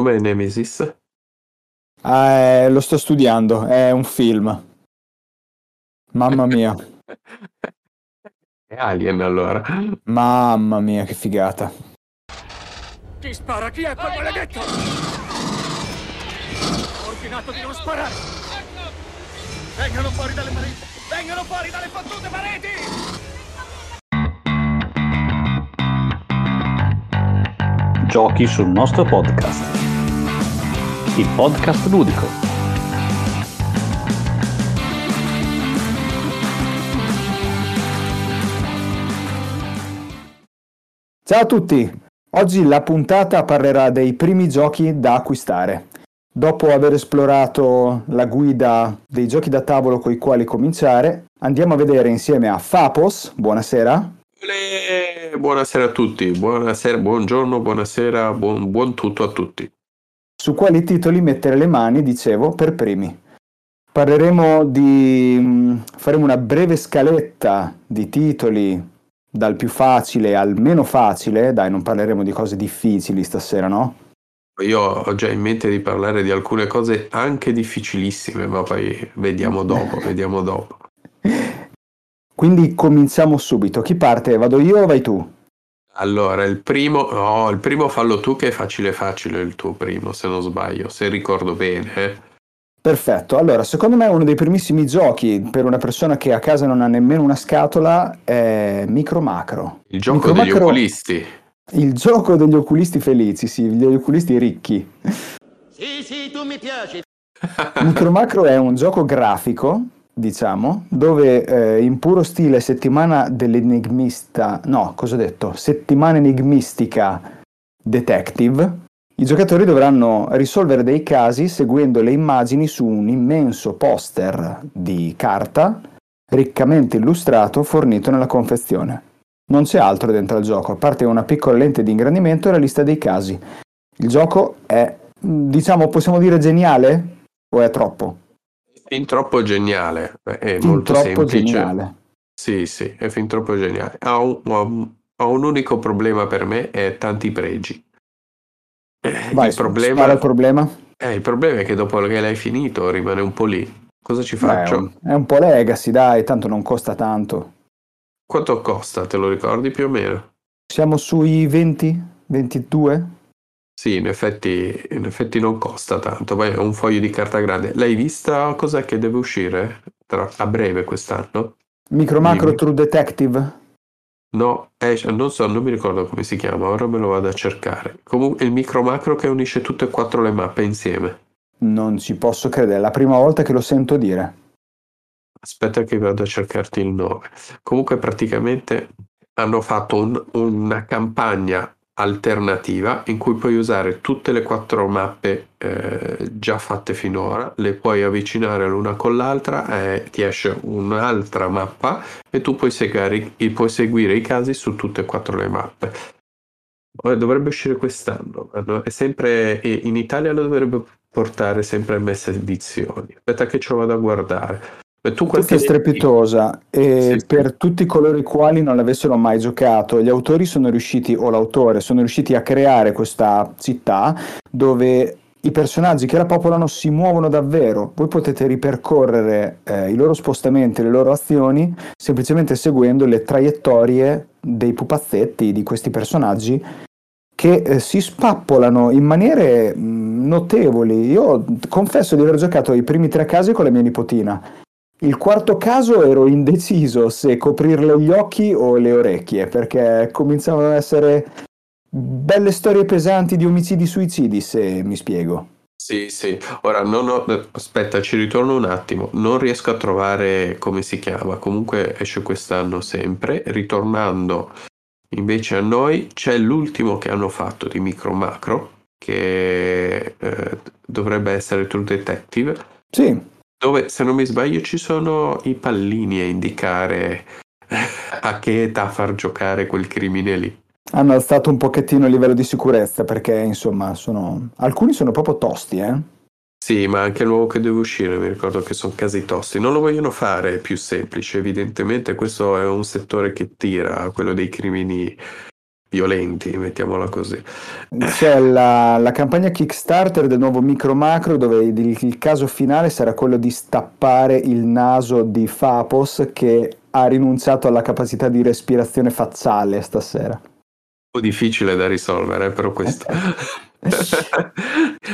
Com'è Nemesis? Ah, eh, lo sto studiando, è un film. Mamma mia. È Alien allora. Mamma mia, che figata. Chi spara? Chi è quel maledetto? Ho ordinato di non sparare! Vengano fuori dalle pareti! Vengano fuori dalle fottute pareti! Giochi sul nostro podcast. Il podcast ludico. Ciao a tutti! Oggi la puntata parlerà dei primi giochi da acquistare. Dopo aver esplorato la guida dei giochi da tavolo con i quali cominciare, andiamo a vedere insieme a Fapos, buonasera. Le- Buonasera a tutti, buonasera, buongiorno, buonasera, buon, buon tutto a tutti. Su quali titoli mettere le mani, dicevo, per primi. Parleremo di... mh, faremo una breve scaletta di titoli dal più facile al meno facile, dai, non parleremo di cose difficili stasera, no? Io ho già in mente di parlare di alcune cose anche difficilissime, ma poi vediamo dopo, vediamo dopo. Quindi cominciamo subito. Chi parte? Vado io o vai tu? Allora, il primo, no, il primo fallo tu che è facile facile il tuo primo, se non sbaglio, se ricordo bene. eh. Perfetto, allora secondo me uno dei primissimi giochi per una persona che a casa non ha nemmeno una scatola è Micro Macro. Il gioco Micro degli Macro- oculisti. Il gioco degli oculisti felici, sì, gli oculisti ricchi. Sì, sì, tu mi piaci! Micro Macro è un gioco grafico, diciamo, dove eh, in puro stile settimana dell'enigmista, no, cosa ho detto? Settimana enigmistica detective, i giocatori dovranno risolvere dei casi seguendo le immagini su un immenso poster di carta riccamente illustrato fornito nella confezione. Non c'è altro dentro al gioco, a parte una piccola lente di ingrandimento e la lista dei casi. Il gioco è, diciamo, possiamo dire geniale? O è troppo? Fin troppo geniale, è Fin molto troppo semplice. geniale. Sì, sì, è fin troppo geniale. Ha un, ha un- ha un unico problema per me, è tanti pregi. Eh, Vai, il, problema, il problema. eh, il problema è che dopo che l'hai finito rimane un po' lì. Cosa ci Beh, faccio? un, è un po' legacy, dai, tanto non costa tanto. Quanto costa? Te lo ricordi più o meno? Siamo sui 20? 22? Sì, in effetti, in effetti non costa tanto, poi è un foglio di carta grande. L'hai vista cosa che deve uscire tra- a breve quest'anno? Micro Macro Dimmi. True Detective? No, esce- non so, non mi ricordo come si chiama, ora me lo vado a cercare. Comunque il micro macro che unisce tutte e quattro le mappe insieme. Non ci posso credere, è la prima volta che lo sento dire. Aspetta che vado a cercarti il nome. Comunque praticamente hanno fatto un- una campagna alternativa in cui puoi usare tutte le quattro mappe eh, già fatte finora, le puoi avvicinare l'una con l'altra e ti esce un'altra mappa e tu puoi seguire, i- puoi seguire i casi su tutte e quattro le mappe. Dovrebbe uscire quest'anno, è sempre in Italia lo dovrebbe portare sempre a messe edizioni. Aspetta che ce lo vado a guardare. Ma tu Questa è strepitosa e Sì, sì. per tutti coloro i quali non l'avessero mai giocato, gli autori sono riusciti, o l'autore, sono riusciti a creare questa città dove i personaggi che la popolano si muovono davvero. Voi potete ripercorrere eh, i loro spostamenti, le loro azioni, semplicemente seguendo le traiettorie dei pupazzetti di questi personaggi che eh, si spappolano in maniere mh, notevoli. Io confesso di aver giocato i primi tre casi con la mia nipotina. Il quarto caso ero indeciso se coprirle gli occhi o le orecchie, perché cominciavano ad essere belle storie pesanti di omicidi suicidi, se mi spiego. Sì, sì. Ora, non ho... aspetta, ci ritorno un attimo. Non riesco a trovare come si chiama. Comunque esce quest'anno sempre. Ritornando invece a noi, c'è l'ultimo che hanno fatto di Micro Macro, che eh, dovrebbe essere True Detective, Sì, dove, se non mi sbaglio, ci sono i pallini a indicare a che età far giocare quel crimine lì. hanno alzato un pochettino il livello di sicurezza, perché insomma sono... alcuni sono proprio tosti, eh? Sì, ma anche il nuovo che deve uscire, mi ricordo che sono casi tosti. Non lo vogliono fare più semplice, evidentemente questo è un settore che tira, quello dei crimini violenti, mettiamola così. C'è la, la campagna Kickstarter del nuovo Micro Macro dove il, il caso finale sarà quello di stappare il naso di Fapos che ha rinunciato alla capacità di respirazione facciale stasera. Un po' difficile da risolvere, però questo.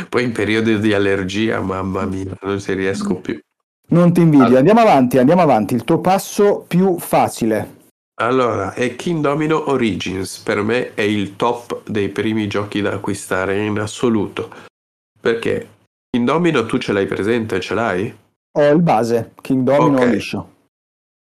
Poi in periodi di allergia, mamma mia, non ci riesco più. Non ti invidio, Allora. andiamo avanti, andiamo avanti. Il tuo passo più facile. Allora, è King Domino Origins, per me è il top dei primi giochi da acquistare in assoluto. Perché King Domino tu ce l'hai presente, ce l'hai? Ho il base, King Domino Ok. liscio.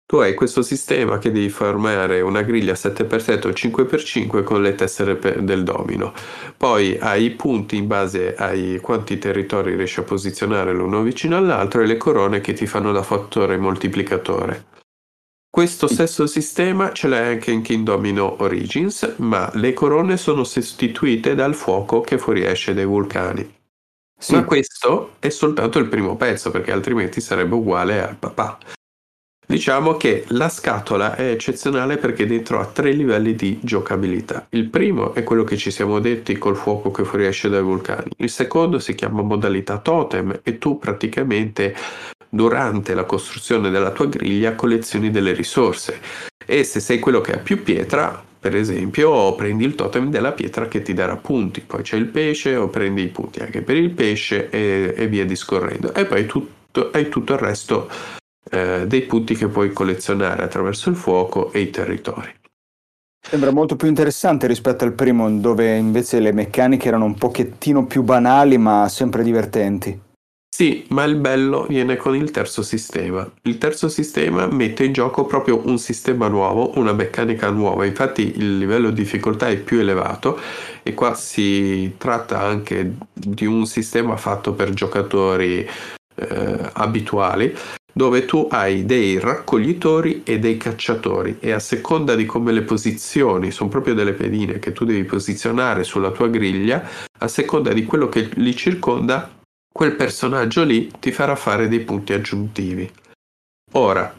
Tu hai questo sistema che devi formare una griglia 7x7 o 5x5 con le tessere del domino. Poi hai i punti in base ai quanti territori riesci a posizionare l'uno vicino all'altro e le corone che ti fanno da fattore moltiplicatore. Questo stesso sistema ce l'hai anche in King Domino Origins, ma le corone sono sostituite dal fuoco che fuoriesce dai vulcani. Sì, Ma questo è soltanto il primo pezzo, perché altrimenti sarebbe uguale al papà. Diciamo che la scatola è eccezionale perché dentro ha tre livelli di giocabilità. Il primo è quello che ci siamo detti col fuoco che fuoriesce dai vulcani. Il secondo si chiama modalità totem e tu praticamente durante la costruzione della tua griglia collezioni delle risorse. E se sei quello che ha più pietra, per esempio, prendi il totem della pietra che ti darà punti. Poi c'è il pesce o prendi i punti anche per il pesce e, e via discorrendo. E poi tutto, hai tutto il resto eh, dei punti che puoi collezionare attraverso il fuoco e i territori. sembra molto più interessante rispetto al primo dove invece le meccaniche erano un pochettino più banali ma sempre divertenti. Sì, ma il bello viene con il terzo sistema. Il terzo sistema mette in gioco proprio un sistema nuovo, una meccanica nuova. Infatti il livello di difficoltà è più elevato e qua si tratta anche di un sistema fatto per giocatori eh, abituali dove tu hai dei raccoglitori e dei cacciatori e a seconda di come le posizioni, sono proprio delle pedine che tu devi posizionare sulla tua griglia, a seconda di quello che li circonda, quel personaggio lì ti farà fare dei punti aggiuntivi. Ora,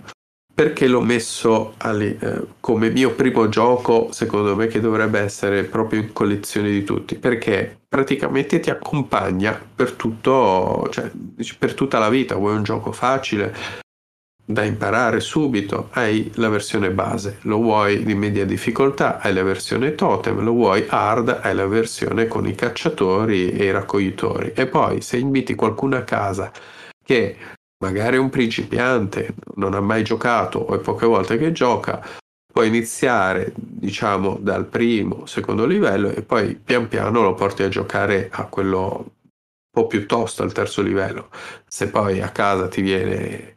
perché l'ho messo ali- eh, come mio primo gioco, secondo me che dovrebbe essere proprio in collezione di tutti? Perché praticamente ti accompagna per tutto, cioè, per tutta la vita. Vuoi un gioco facile da imparare subito? Hai la versione base. Lo vuoi di media difficoltà? Hai la versione totem. Lo vuoi hard? Hai la versione con i cacciatori e i raccoglitori. E poi se inviti qualcuno a casa che magari è un principiante, non ha mai giocato o è poche volte che gioca, puoi iniziare, diciamo, dal primo, secondo livello e poi pian piano lo porti a giocare a quello un po' più al terzo livello. Se poi a casa ti viene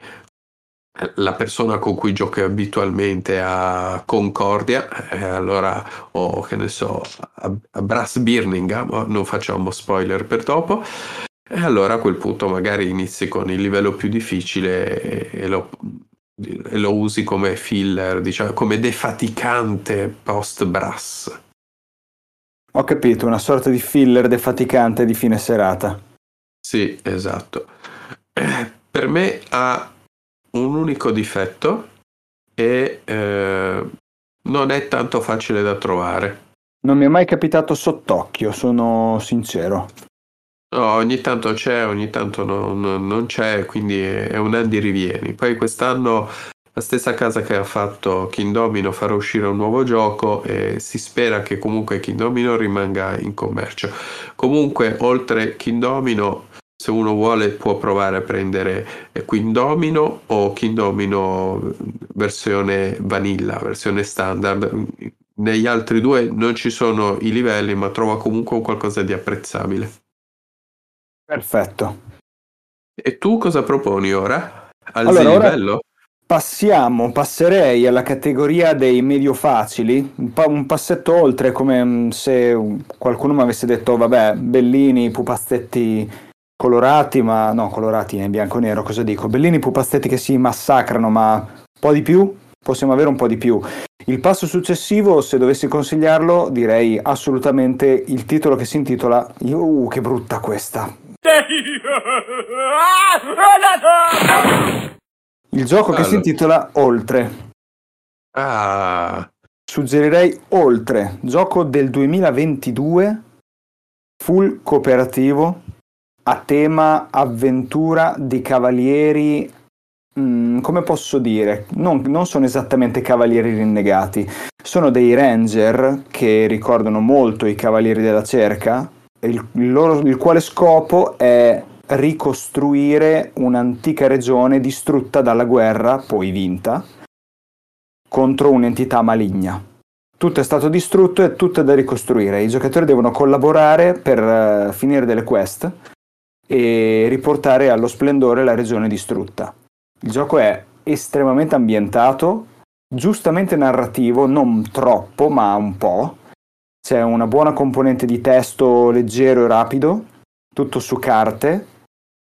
la persona con cui giochi abitualmente a Concordia, eh, allora, o che ne so, a, a Brass Birmingham, non facciamo spoiler per dopo, e allora a quel punto magari inizi con il livello più difficile e, e lo, e lo usi come filler, diciamo, come defaticante post brass. Ho capito, una sorta di filler defaticante di fine serata. Sì, esatto. Eh, Per me ha un unico difetto e eh, non è tanto facile da trovare. Non mi è mai capitato sott'occhio, sono sincero. No, ogni tanto c'è, ogni tanto non, non- c'è, quindi è un Andy rivieni. Poi quest'anno la stessa casa che ha fatto King Domino farà uscire un nuovo gioco e si spera che comunque King Domino rimanga in commercio. Comunque, oltre King Domino, se uno vuole può provare a prendere eh, King Domino o King Domino versione vanilla, versione standard. Negli altri due non ci sono i livelli, ma trova comunque un qualcosa di apprezzabile. Perfetto. E tu cosa proponi ora? Alzi Allora, il ora- livello? Passiamo, passerei alla categoria dei medio facili, un, pa- un passetto oltre, come mm, se qualcuno mi avesse detto, vabbè, bellini, pupazzetti colorati, ma no, colorati in bianco e nero, cosa dico? Bellini, pupazzetti che si massacrano, ma un po' di più? Possiamo avere un po' di più. Il passo successivo, se dovessi consigliarlo, direi assolutamente il titolo che si intitola... Uh, che brutta questa! Il gioco che si intitola Oltre. Ah, suggerirei oltre, gioco del 2022, full cooperativo, a tema avventura di cavalieri, mm, come posso dire, non, non sono esattamente cavalieri rinnegati, sono dei ranger che ricordano molto i cavalieri della cerca, il, il loro- il quale scopo è ricostruire un'antica regione distrutta dalla guerra, poi vinta, contro un'entità maligna. Tutto è stato distrutto e tutto è da ricostruire. I giocatori devono collaborare per eh, finire delle quest e riportare allo splendore la regione distrutta. Il gioco è estremamente ambientato, giustamente narrativo, non troppo, ma un po'. C'è una buona componente di testo leggero e rapido, tutto su carte.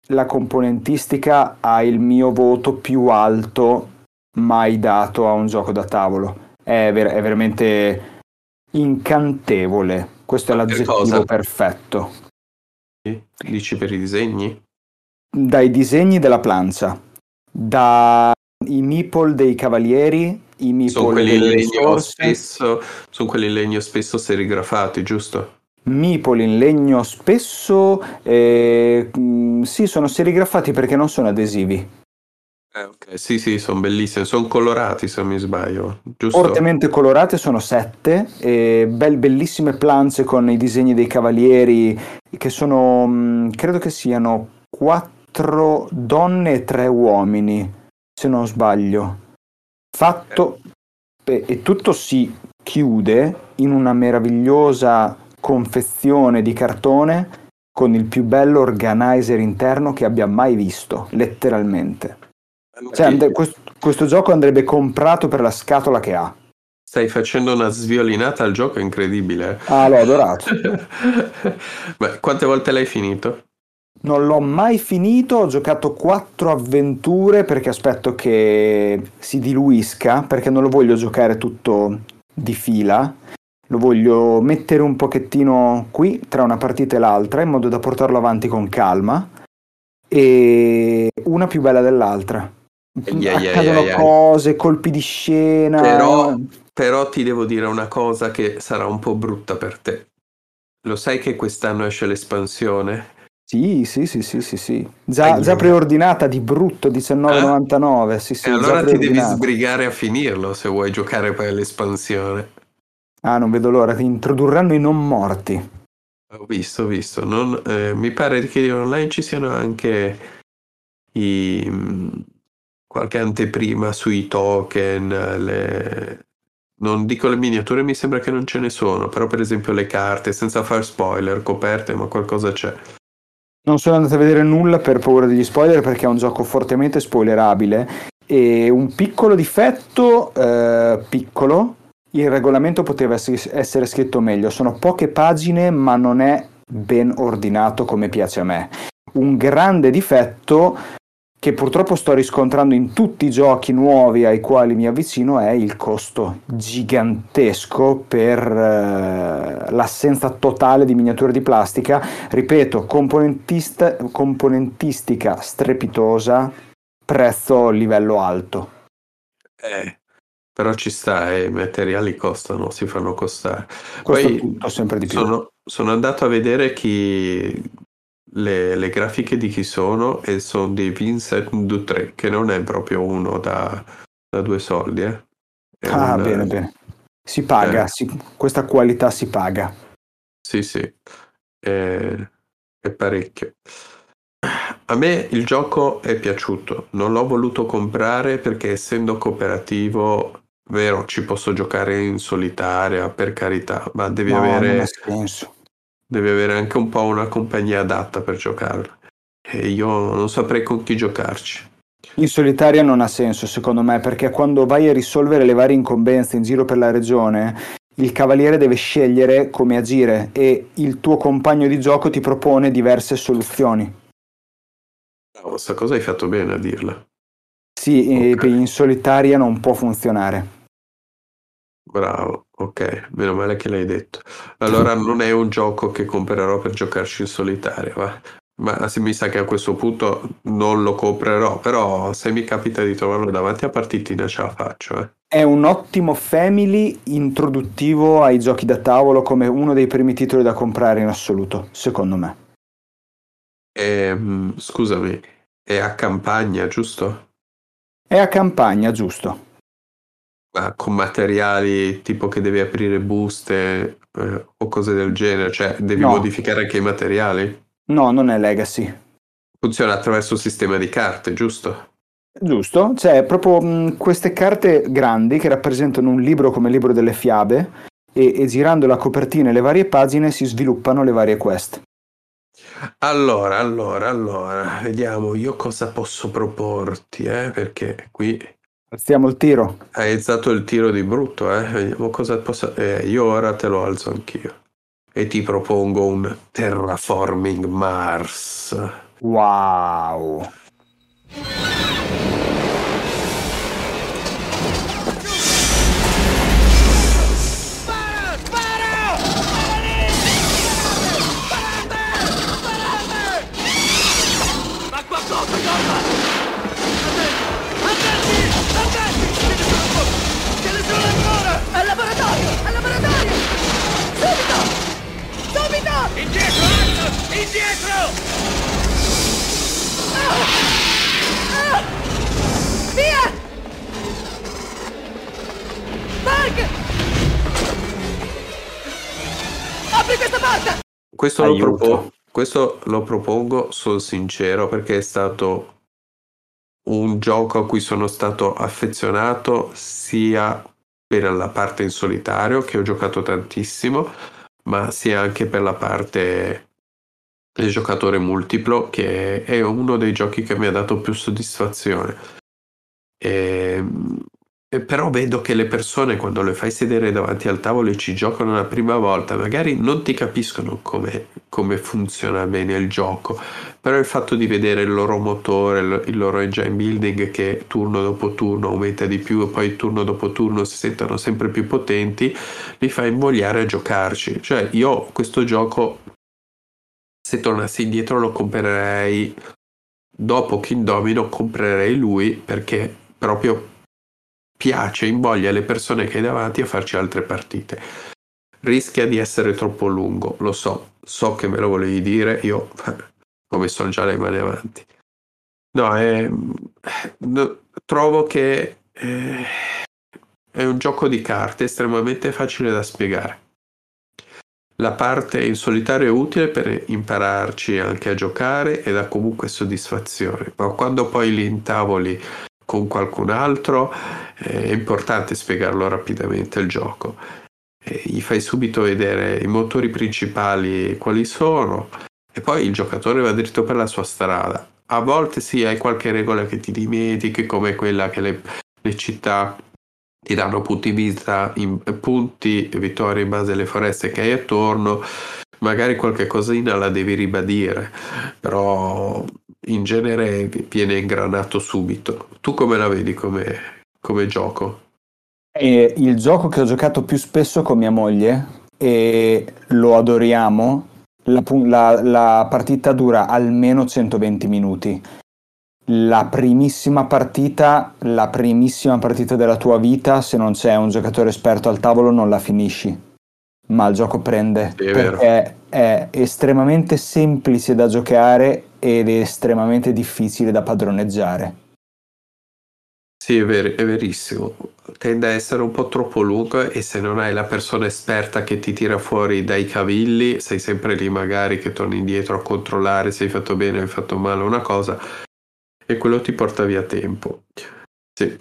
La componentistica ha il mio voto più alto mai dato a un gioco da tavolo. È, ver- è veramente incantevole. Questo è l'aggettivo perfetto. Dici per i disegni? Dai disegni della plancia, dai meeple dei cavalieri, i Sono meeple quelli in legno spesso, sono quelli in legno spesso serigrafati, giusto? meeple in legno spesso, eh, mm, sì, sono serigrafati perché non sono adesivi. Eh, ok. Sì, sì, sono bellissimi, sono colorati se non mi sbaglio, giusto? Fortemente colorate sono sette, e bel- bellissime plance con i disegni dei cavalieri che sono, mm, credo che siano quattro donne e tre uomini, se non sbaglio. Fatto e, e tutto si chiude in una meravigliosa confezione di cartone con il più bello organizer interno che abbia mai visto, letteralmente. Cioè, and- questo, questo gioco andrebbe comprato per la scatola che ha. Stai facendo una sviolinata al gioco incredibile. Ah, l'ho adorato. Beh, quante volte l'hai finito? Non l'ho mai finito, ho giocato quattro avventure perché aspetto che si diluisca, perché non lo voglio giocare tutto di fila. Lo voglio mettere un pochettino qui tra una partita e l'altra in modo da portarlo avanti con calma. E una più bella dell'altra. Ai, ai, Accadono ai. cose, colpi di scena. Però, però ti devo dire una cosa che sarà un po' brutta per te. Lo sai che quest'anno esce l'espansione? Sì, sì, sì, sì, sì, sì. Già, già preordinata di brutto 19,99. Sì, sì, e allora ti devi sbrigare a finirlo se vuoi giocare per l'espansione. Ah, non vedo l'ora. Introdurranno i non morti. Ho visto, ho visto. Non- eh, mi pare che online ci siano anche i, mh, qualche anteprima sui token, le... non dico le miniature, mi sembra che non ce ne sono, però per esempio le carte, senza fare spoiler, coperte, ma qualcosa c'è. Non sono andato a vedere nulla per paura degli spoiler perché è un gioco fortemente spoilerabile. E un piccolo difetto, eh, piccolo, il regolamento poteva ess- essere scritto meglio. Sono poche pagine, ma non è ben ordinato come piace a me. Un grande difetto che purtroppo sto riscontrando in tutti i giochi nuovi ai quali mi avvicino è il costo gigantesco per eh, l'assenza totale di miniature di plastica. Ripeto, componentistica strepitosa, prezzo livello alto. Eh, però ci sta, e i materiali costano, si fanno costare. Costa Poi tutto sempre di più. sono, sono andato a vedere chi le, le grafiche di chi sono e sono di Vincent Dutré, che non è proprio uno da, da due soldi. Eh. Ah, un- bene, bene. Si paga, Eh. si- questa qualità si paga. Sì, sì, è, è parecchio. A me il gioco è piaciuto, non l'ho voluto comprare perché essendo cooperativo, vero, ci posso giocare in solitaria, per carità, ma devi No, non avere... ha senso. Devi avere anche un po' una compagnia adatta per giocarlo. E io non saprei con chi giocarci. In solitaria non ha senso, secondo me, perché quando vai a risolvere le varie incombenze in giro per la regione, il cavaliere deve scegliere come agire e il tuo compagno di gioco ti propone diverse soluzioni. Questa cosa hai fatto bene a dirla. Sì, e Ok. in solitaria non può funzionare. Bravo, ok, meno male che l'hai detto. Allora non è un gioco che comprerò per giocarci in solitaria, va. Ma se mi sa che a questo punto non lo comprerò, però se mi capita di trovarlo davanti a partitina ce la faccio. Eh. È un ottimo family introduttivo ai giochi da tavolo come uno dei primi titoli da comprare in assoluto, secondo me. E, mm, scusami, è a campagna, giusto? È a campagna, giusto. Con materiali tipo che devi aprire buste eh, o cose del genere, cioè devi No. modificare anche i materiali? No, non è Legacy. Funziona attraverso un sistema di carte, giusto? Giusto? C'è proprio mh, queste carte grandi che rappresentano un libro come il libro delle fiabe e, e girando la copertina e le varie pagine si sviluppano le varie quest. Allora, allora, allora, vediamo io cosa posso proporti, eh, perché qui Alziamo il tiro. hai alzato il tiro di brutto, eh, vediamo cosa posso... Eh, io ora te lo alzo anch'io e ti propongo un Terraforming Mars. Wow. Via! Mark! Apri questa porta! Questo lo, propo- questo lo propongo, sono sincero, perché è stato un gioco a cui sono stato affezionato sia per la parte in solitario, che ho giocato tantissimo, ma sia anche per la parte del giocatore multiplo, che è uno dei giochi che mi ha dato più soddisfazione. E, e però vedo che le persone quando le fai sedere davanti al tavolo e ci giocano la prima volta, magari non ti capiscono come, come funziona bene il gioco, però il fatto di vedere il loro motore, il, il loro engine building che turno dopo turno aumenta di più e poi turno dopo turno si sentono sempre più potenti, li fa invogliare a giocarci. Cioè io questo gioco, se tornassi indietro lo comprerei dopo King Domino, comprerei lui perché proprio piace, invoglia le persone che hai davanti a farci altre partite. Rischia di essere troppo lungo, lo so, so che me lo volevi dire, io ho messo già le mani avanti. No, è- no, trovo che eh, è un gioco di carte estremamente facile da spiegare. La parte in solitario è utile per impararci anche a giocare e dà comunque soddisfazione, ma quando poi li intavoli con qualcun altro eh, è importante spiegarlo rapidamente il gioco. E gli fai subito vedere i motori principali quali sono e poi il giocatore va dritto per la sua strada. A volte sì, hai qualche regola che ti dimentichi, come quella che le, le città ti danno punti vita, in, punti vittoria in base alle foreste che hai attorno. Magari qualche cosina la devi ribadire, però in genere viene ingranato subito. Tu come la vedi come, come gioco? È il gioco che ho giocato più spesso con mia moglie e lo adoriamo. La, la- la partita dura almeno 120 minuti. La primissima partita, la primissima partita della tua vita, se non c'è un giocatore esperto al tavolo, non la finisci. Ma il gioco prende Sì, è vero. perché è estremamente semplice da giocare ed è estremamente difficile da padroneggiare. Sì, è, ver- è verissimo. Tende a essere un po' troppo lungo e se non hai la persona esperta che ti tira fuori dai cavilli, sei sempre lì magari che torni indietro a controllare se hai fatto bene o hai fatto male una cosa e quello ti porta via tempo. Sì.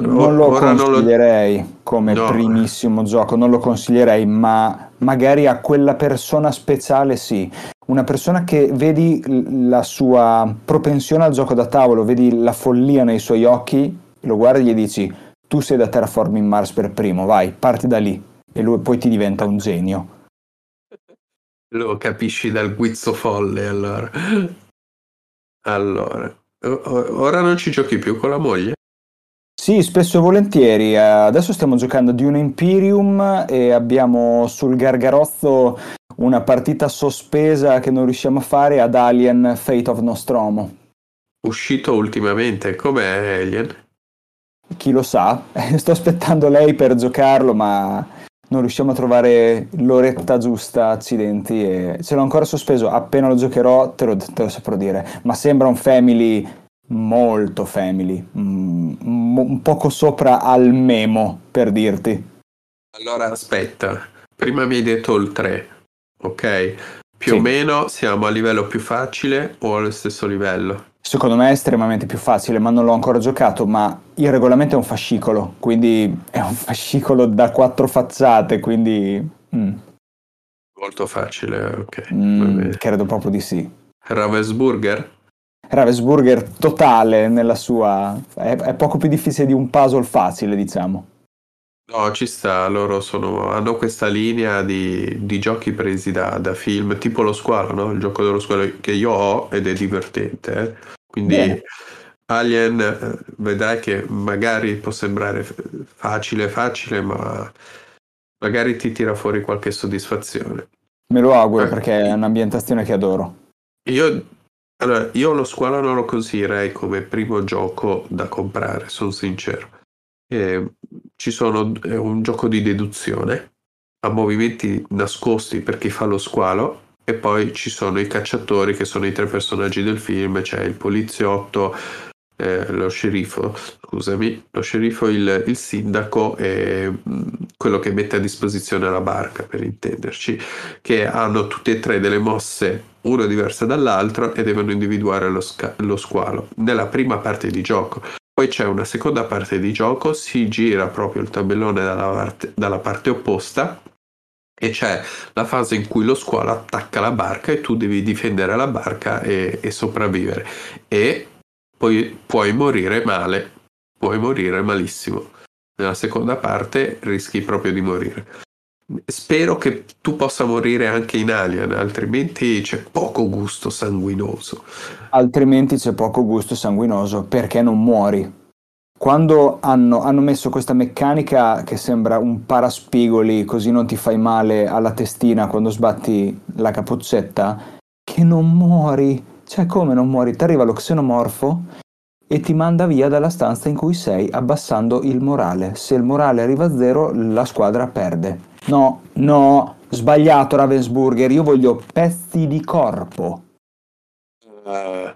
Non lo ora non lo- consiglierei come No. primissimo gioco, non lo consiglierei, ma magari a quella persona speciale sì. Una persona che vedi la sua propensione al gioco da tavolo, vedi la follia nei suoi occhi, lo guardi e gli dici tu sei da Terraforming Mars per primo, vai, parti da lì e lui poi ti diventa un genio. Lo capisci dal guizzo folle allora. Allora, ora non ci giochi più con la moglie? Sì, spesso e volentieri. eh, Adesso stiamo giocando di un Imperium e abbiamo sul gargarozzo una partita sospesa che non riusciamo a fare ad Alien Fate of Nostromo. Uscito ultimamente, com'è Alien? Chi lo sa? Sto aspettando lei per giocarlo, ma non riusciamo a trovare l'oretta giusta, accidenti, e ce l'ho ancora sospeso. Appena lo giocherò te lo, te lo saprò dire. Ma sembra un family molto family, mm, un poco sopra al memo, per dirti. Allora aspetta, prima mi hai detto il 3, ok? Più Sì. o meno siamo a livello più facile o allo stesso livello? Secondo me è estremamente più facile, ma non l'ho ancora giocato, ma il regolamento è un fascicolo, quindi è un fascicolo da quattro facciate, quindi mm, Molto facile, ok. mm, credo proprio di sì. Ravensburger? Ravensburger totale nella sua... È, è poco più difficile di un puzzle facile, diciamo. No, ci sta, loro sono, hanno questa linea di, di giochi presi da, da film, tipo lo squalo, no? Il gioco dello squalo che io ho ed è divertente. eh. Quindi Bene. Alien, eh, vedrai che magari può sembrare f- facile, facile, ma magari ti tira fuori qualche soddisfazione. Me lo auguro Eh. perché è un'ambientazione che adoro. Io, allora, io lo squalo non lo consiglierei come primo gioco da comprare, sono sincero. Eh, ci sono, è un gioco di deduzione, a movimenti nascosti per chi fa lo squalo, e poi ci sono i cacciatori che sono i tre personaggi del film, c'è il poliziotto, eh, lo sceriffo, scusami, lo sceriffo, il, il sindaco e mh, quello che mette a disposizione la barca, per intenderci che hanno tutte e tre delle mosse, una diversa dall'altra, e devono individuare lo, sca- lo squalo nella prima parte di gioco. Poi c'è una seconda parte di gioco, si gira proprio il tabellone dalla parte, dalla parte opposta e c'è la fase in cui lo squalo attacca la barca e tu devi difendere la barca e, e sopravvivere. E poi puoi morire male, puoi morire malissimo. Nella seconda parte rischi proprio di morire. Spero che tu possa morire anche in Alien, altrimenti c'è poco gusto sanguinoso. altrimenti c'è poco gusto sanguinoso perché non muori. Quando hanno, hanno messo questa meccanica che sembra un paraspigoli, così non ti fai male alla testina quando sbatti la capoccetta, che non muori. Cioè, come non muori? Ti arriva lo xenomorfo e ti manda via dalla stanza in cui sei, abbassando il morale. Se il morale arriva a zero, la squadra perde. No, no, sbagliato Ravensburger, io voglio pezzi di corpo. Eh,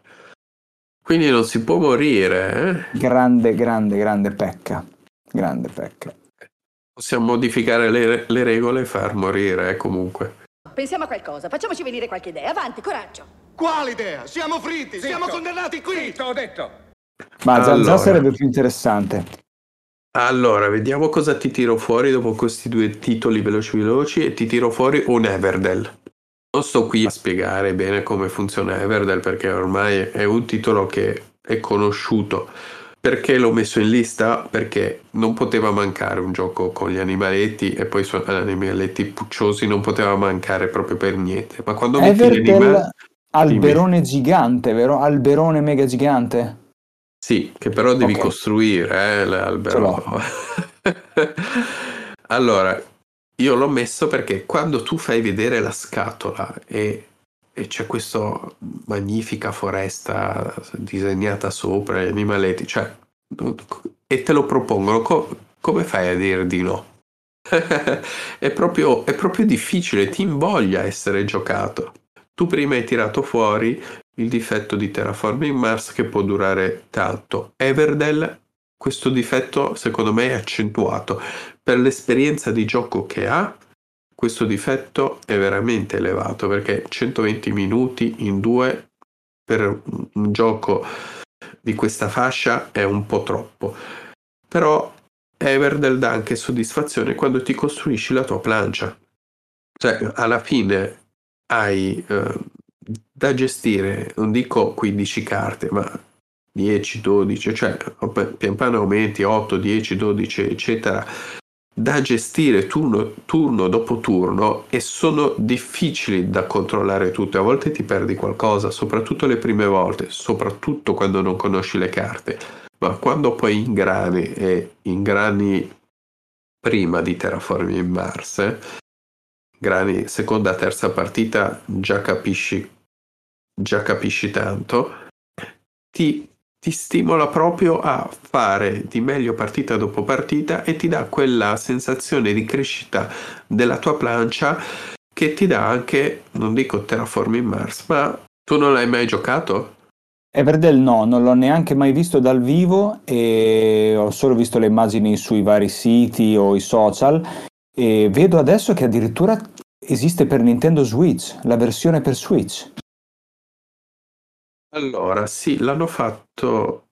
quindi non si può morire, eh? Grande, grande, grande pecca. Grande pecca. Possiamo modificare le, le regole e far morire, eh, comunque. Pensiamo a qualcosa, facciamoci venire qualche idea. Avanti, coraggio. Quale idea? Siamo fritti, siamo condannati qui! Zitto, ho detto. Ma già, Allora. sarebbe più interessante. Allora, vediamo cosa ti tiro fuori dopo questi due titoli veloci veloci e ti tiro fuori un Everdell. Non sto qui a spiegare bene come funziona Everdell perché ormai è un titolo che è conosciuto. Perché l'ho messo in lista? Perché non poteva mancare un gioco con gli animaletti e poi sono animaletti pucciosi, non poteva mancare proprio per niente. Ma quando metti gli Evertel animali... alberone gigante, vero? Alberone mega gigante. Sì, che però devi Ok. costruire eh, l'albero. allora, io l'ho messo perché quando tu fai vedere la scatola e, e c'è questa magnifica foresta disegnata sopra, gli animaletti, cioè, e te lo propongono, co- come fai a dire di no? è, proprio, è proprio difficile, ti invoglia essere giocato. Tu prima hai tirato fuori il difetto di Terraforming Mars che può durare tanto. Everdell, questo difetto secondo me è accentuato. Per l'esperienza di gioco che ha, questo difetto è veramente elevato perché 120 minuti in due per un gioco di questa fascia è un po' troppo. Però Everdell dà anche soddisfazione quando ti costruisci la tua plancia. Cioè, alla fine hai eh, da gestire, non dico 15 carte, ma 10, 12, cioè pian piano aumenti 8, 10, 12, eccetera, da gestire turno, turno dopo turno e sono difficili da controllare tutte. A volte ti perdi qualcosa, soprattutto le prime volte, soprattutto quando non conosci le carte. Ma quando poi ingrani e ingrani prima di Terraforming Mars, Grani, seconda, terza partita già capisci, già capisci tanto, ti, ti stimola proprio a fare di meglio partita dopo partita e ti dà quella sensazione di crescita della tua plancia che ti dà anche, non dico Terraforming Mars, ma tu non l'hai mai giocato? Everdell no, non l'ho neanche mai visto dal vivo e ho solo visto le immagini sui vari siti o i social e vedo adesso che addirittura esiste per Nintendo Switch, la versione per Switch. Allora, sì, l'hanno fatto,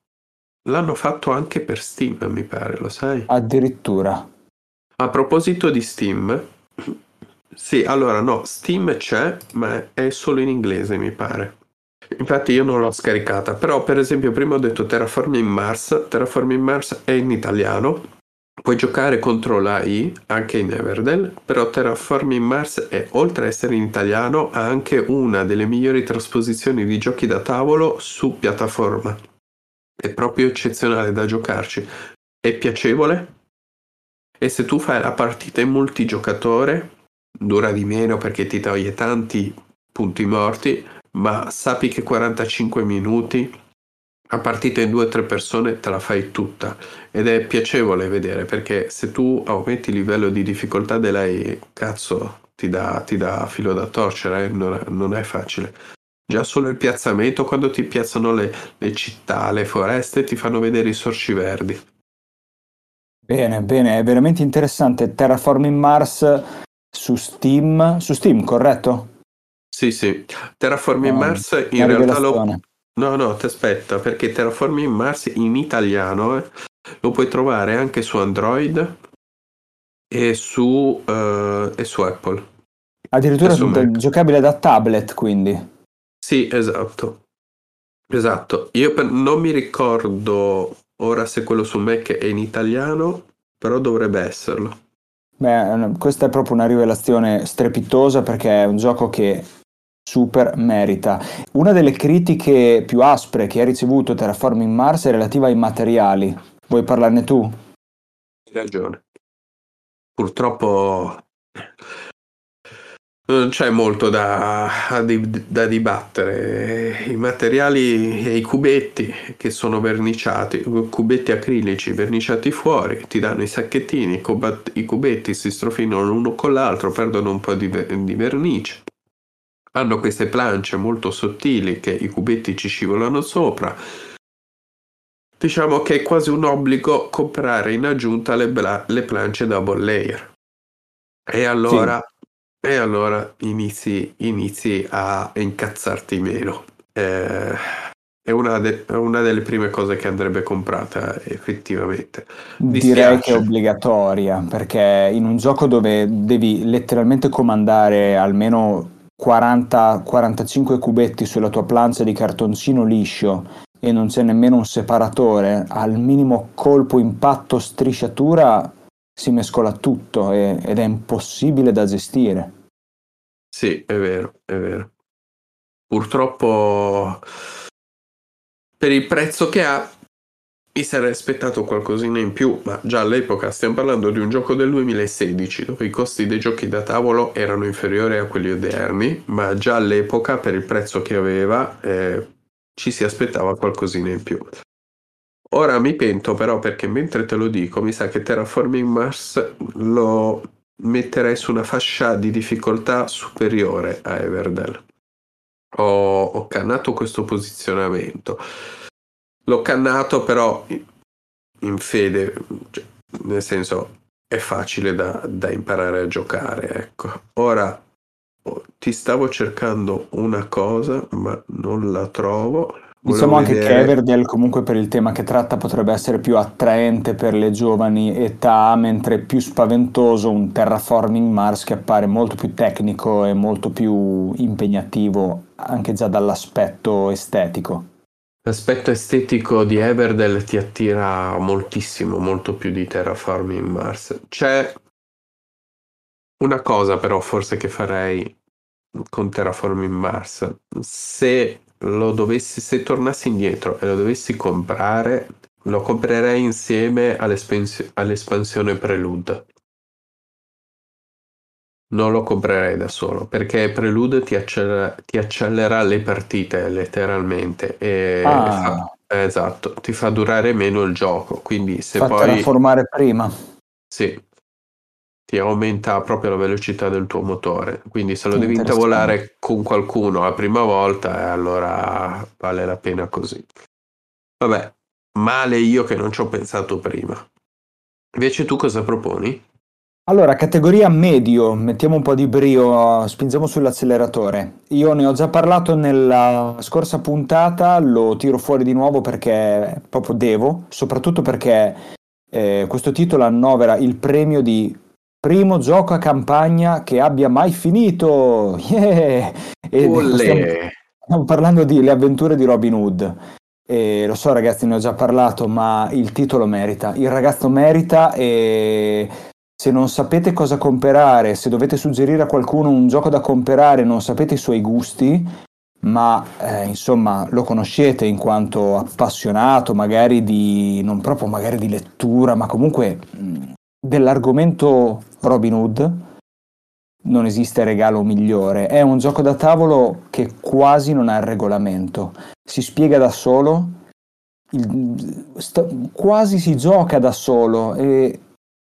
l'hanno fatto anche per Steam, mi pare, lo sai? Addirittura. A proposito di Steam, sì, allora no, Steam c'è, ma è solo in inglese, mi pare. Infatti io non l'ho scaricata, però per esempio prima ho detto Terraforming Mars, Terraforming Mars è in italiano, puoi giocare contro l'AI anche in Everdell, però Terraforming Mars è oltre ad essere in italiano anche una delle migliori trasposizioni di giochi da tavolo su piattaforma. È proprio eccezionale da giocarci, è piacevole e se tu fai la partita in multigiocatore dura di meno perché ti toglie tanti punti morti, ma sappi che 45 minuti a partita in due o tre persone te la fai tutta ed è piacevole vedere perché se tu aumenti il livello di difficoltà della cazzo ti dà, ti dà filo da torcere, eh? non, è, non, è, facile. Già solo il piazzamento, quando ti piazzano le, le città, le foreste, ti fanno vedere i sorci verdi. Bene, bene, è veramente interessante. Terraforming Mars su Steam, su Steam, corretto? Sì, sì. Terraforming oh, Mars in realtà lo... No, no, ti aspetta, perché Terraforming Mars in italiano eh, lo puoi trovare anche su Android e su, uh, e su Apple. Addirittura su giocabile da tablet, quindi. Sì, esatto. Esatto. Io per... non mi ricordo ora se quello su Mac è in italiano, però dovrebbe esserlo. Beh, questa è proprio una rivelazione strepitosa perché è un gioco che super merita. Una delle critiche più aspre che ha ricevuto Terraforming Mars è relativa ai materiali. Vuoi parlarne tu? Hai ragione. Purtroppo non c'è molto da, da, dibattere. I materiali e i cubetti che sono verniciati, cubetti acrilici verniciati fuori, ti danno i sacchettini, i cubetti si strofinano l'uno con l'altro, perdono un po' di, di vernice hanno queste plance molto sottili che i cubetti ci scivolano sopra. Diciamo che è quasi un obbligo comprare in aggiunta le, bla- le plance double layer. E allora, sì. e allora inizi, inizi, a incazzarti meno. Eh, è, una de- è, una delle prime cose che andrebbe comprata effettivamente. Direi che è obbligatoria perché in un gioco dove devi letteralmente comandare almeno 40-45 cubetti sulla tua plancia di cartoncino liscio e non c'è nemmeno un separatore, al minimo colpo, impatto, strisciatura si mescola tutto e, ed è impossibile da gestire. Sì, è vero, è vero. Purtroppo per il prezzo che ha mi sarei aspettato qualcosina in più, ma già all'epoca stiamo parlando di un gioco del 2016 dove i costi dei giochi da tavolo erano inferiori a quelli odierni, ma già all'epoca per il prezzo che aveva eh, ci si aspettava qualcosina in più. Ora mi pento però perché mentre te lo dico mi sa che Terraforming Mars lo metterei su una fascia di difficoltà superiore a Everdell. Ho, ho cannato questo posizionamento L'ho cannato però in fede, cioè, nel senso è facile da, da, imparare a giocare, ecco. Ora oh, ti stavo cercando una cosa, ma non la trovo. Diciamo anche che Everdell comunque per il tema che tratta potrebbe essere più attraente per le giovani età, mentre più spaventoso un Terraforming Mars che appare molto più tecnico e molto più impegnativo anche già dall'aspetto estetico. L'aspetto estetico di Everdell ti attira moltissimo, molto più di Terraforming Mars. C'è una cosa però forse che farei con Terraforming Mars. Se lo dovessi, se tornassi indietro e lo dovessi comprare, lo comprerei insieme all'espansione Prelude. Non lo comprerei da solo perché Prelude ti accelera, ti accelera le partite letteralmente e Ah. fa- esatto, ti fa durare meno il gioco. Quindi se Fa poi trasformare prima. sì, ti aumenta proprio la velocità del tuo motore. Quindi se lo devi intavolare con qualcuno la prima volta, eh, allora vale la pena così. Vabbè, male io che non ci ho pensato prima. Invece tu cosa proponi? Allora, categoria medio, mettiamo un po' di brio, spingiamo sull'acceleratore. Io ne ho già parlato nella scorsa puntata, lo tiro fuori di nuovo perché proprio devo, soprattutto perché eh, questo titolo annovera il premio di primo gioco a campagna che abbia mai finito. Yeah! Stiamo, stiamo parlando di Le avventure di Robin Hood. E lo so ragazzi, ne ho già parlato, ma il titolo merita, il ragazzo merita e se non sapete cosa comprare, se dovete suggerire a qualcuno un gioco da comprare, non sapete i suoi gusti, ma eh, insomma lo conoscete in quanto appassionato magari di, non proprio magari di lettura, ma comunque mh, dell'argomento Robin Hood, non esiste regalo migliore. È un gioco da tavolo che quasi non ha il regolamento, si spiega da solo, il- sta- quasi si gioca da solo e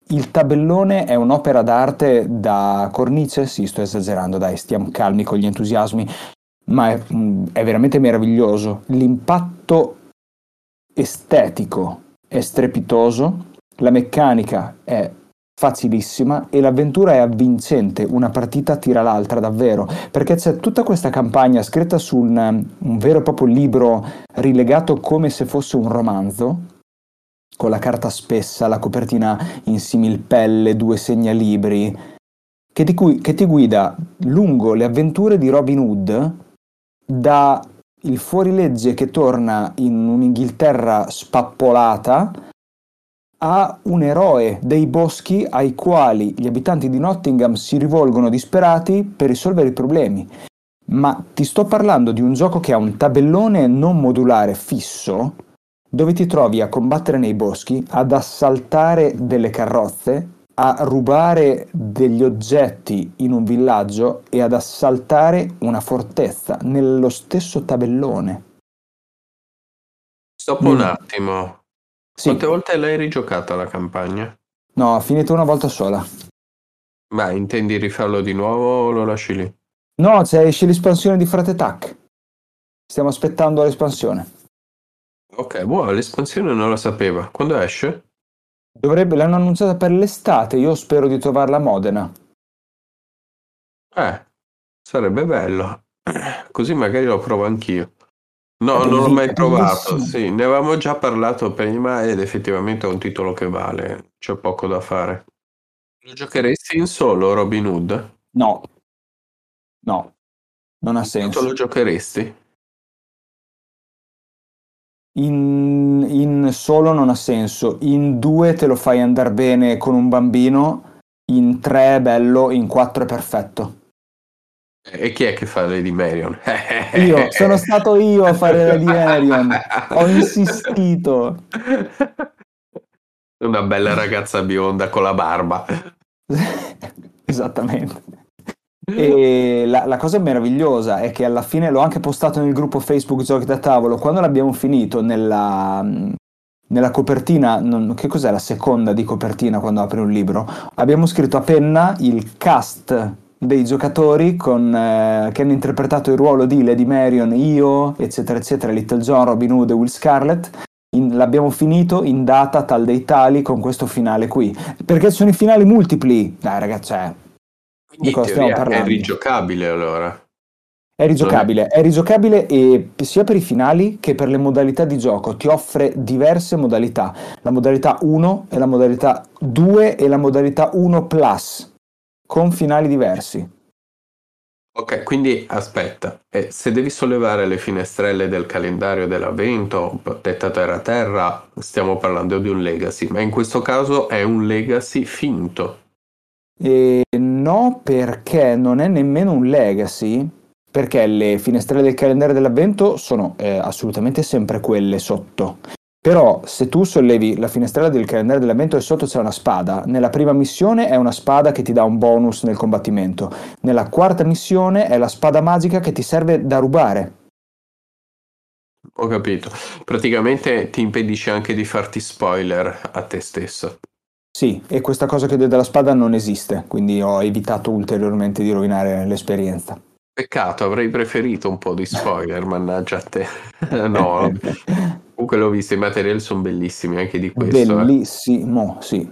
il tabellone è un'opera d'arte da cornice, sì, sto esagerando, dai, stiamo calmi con gli entusiasmi, ma è, mm, è veramente meraviglioso. L'impatto estetico è strepitoso, la meccanica è facilissima e l'avventura è avvincente, una partita tira l'altra davvero, perché c'è tutta questa campagna scritta su un, un vero e proprio libro rilegato come se fosse un romanzo, con la carta spessa, la copertina in similpelle, due segnalibri, che ti, che ti guida lungo le avventure di Robin Hood da il fuorilegge che torna in un'Inghilterra spappolata a un eroe dei boschi ai quali gli abitanti di Nottingham si rivolgono disperati per risolvere i problemi. Ma ti sto parlando di un gioco che ha un tabellone non modulare fisso dove ti trovi a combattere nei boschi, ad assaltare delle carrozze, a rubare degli oggetti in un villaggio e ad assaltare una fortezza nello stesso tabellone. Stop Mm. un attimo. Sì, Quante volte l'hai rigiocata la campagna? no, ho finito una volta sola. Ma intendi rifarlo di nuovo o lo lasci lì? No, c'è esce l'espansione di Frate Tac. Stiamo aspettando l'espansione. Ok, buono, l'espansione non la sapeva. Quando esce? Dovrebbe, l'hanno annunciata per l'estate, io spero di trovarla a Modena. Eh, sarebbe bello. Così magari lo provo anch'io. No, non l'ho mai provato. Sì, ne avevamo già parlato prima ed effettivamente è un titolo che vale. C'è poco da fare. Lo giocheresti in solo, Robin Hood? No, no, non ha senso. lo giocheresti? In, in solo non ha senso, in due te lo fai andare bene con un bambino, in tre è bello, in quattro è perfetto. E chi è che fa Lady Marion? Io, sono stato io a fare Lady Marion, ho insistito. Una bella ragazza bionda con la barba. Esattamente. E la, la cosa meravigliosa è che alla fine l'ho anche postato nel gruppo Facebook Giochi da tavolo. Quando l'abbiamo finito nella, nella copertina, non- che cos'è la seconda di copertina quando apri un libro? Abbiamo scritto a penna il cast dei giocatori con, eh, che hanno interpretato il ruolo di Lady Marion, io, eccetera, eccetera, Little John, Robin Hood e Will Scarlett. In- l'abbiamo finito in data tal dei tali con questo finale qui. Perché sono i finali multipli. Dai, ragazzi, cioè, Quindi Di cosa stiamo teoria è parlando? rigiocabile allora. È rigiocabile, è rigiocabile e sia per i finali che per le modalità di gioco ti offre diverse modalità. La modalità 1 e la modalità 2 e la modalità 1 plus con finali diversi. Ok, quindi aspetta, eh, se devi sollevare le finestrelle del calendario dell'avvento, tetta terra terra, stiamo parlando di un legacy, ma in questo caso è un legacy finto. E no, perché non è nemmeno un legacy, perché le finestrelle del calendario dell'avvento sono eh, assolutamente sempre quelle sotto. Però se tu sollevi la finestrella del calendario dell'avvento e sotto c'è una spada, nella prima missione è una spada che ti dà un bonus nel combattimento, nella quarta missione è la spada magica che ti serve da rubare. Ho capito. Praticamente ti impedisce anche di farti spoiler a te stesso. Sì, e questa cosa che ho detto della spada non esiste, quindi ho evitato ulteriormente di rovinare l'esperienza. Peccato, avrei preferito un po' di spoiler, mannaggia a te. no, comunque l'ho visto, i materiali sono bellissimi anche di questo. eh. Bellissimo, sì.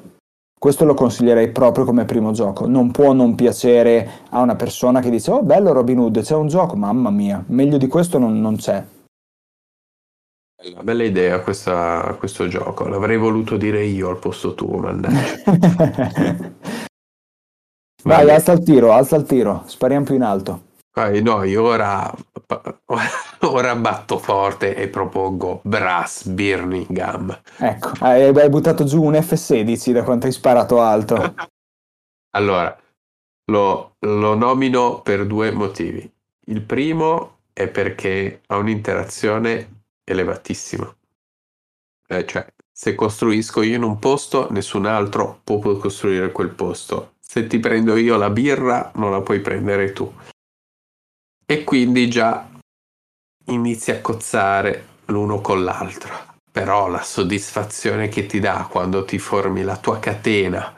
Questo lo consiglierei proprio come primo gioco. Non può non piacere a una persona che dice: Oh, bello Robin Hood, c'è un gioco, mamma mia, meglio di questo non, non c'è. Bella, bella idea questa- questo gioco, l'avrei voluto dire io al posto tuo, mannaggia. Vai, alza il tiro, alza il tiro, spariamo più in alto. Vai, no, io ora, ora batto forte e propongo Brass Birmingham. Ecco, hai, hai buttato giù un F16 da quanto hai sparato alto. Allora, lo, lo nomino per due motivi. Il primo è perché ha un'interazione elevatissima. Eh, cioè, se costruisco io in un posto, nessun altro può costruire quel posto. Se ti prendo io la birra, non la puoi prendere tu. E quindi già inizi a cozzare l'uno con l'altro. Però la soddisfazione che ti dà quando ti formi la tua catena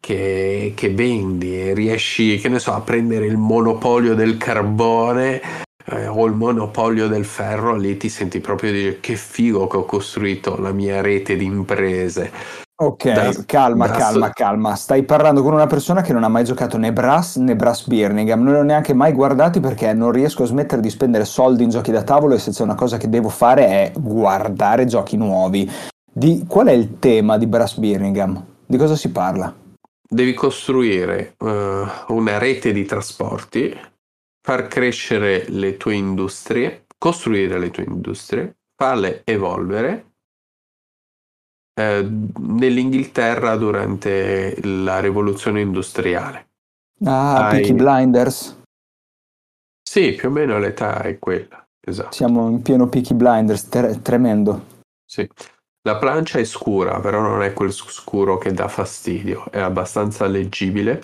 che, che vendi e riesci, che ne so, a prendere il monopolio del carbone eh, o il monopolio del ferro, lì ti senti proprio dire che figo che ho costruito la mia rete di imprese. Ok, Da- calma, da- calma, calma. Stai parlando con una persona che non ha mai giocato né Brass né Brass Birmingham. Non li ho neanche mai guardati perché non riesco a smettere di spendere soldi in giochi da tavolo e se c'è una cosa che devo fare è guardare giochi nuovi. Di, qual è il tema di Brass Birmingham? Di cosa si parla? Devi costruire eh, una rete di trasporti, far crescere le tue industrie, costruire le tue industrie, farle evolvere. eh, nell'Inghilterra durante la rivoluzione industriale. Ah, Hai- Peaky Blinders. Sì, più o meno l'età è quella, esatto. Siamo in pieno Peaky Blinders, tre- tremendo. Sì. La plancia è scura, però non è quel scuro che dà fastidio, è abbastanza leggibile.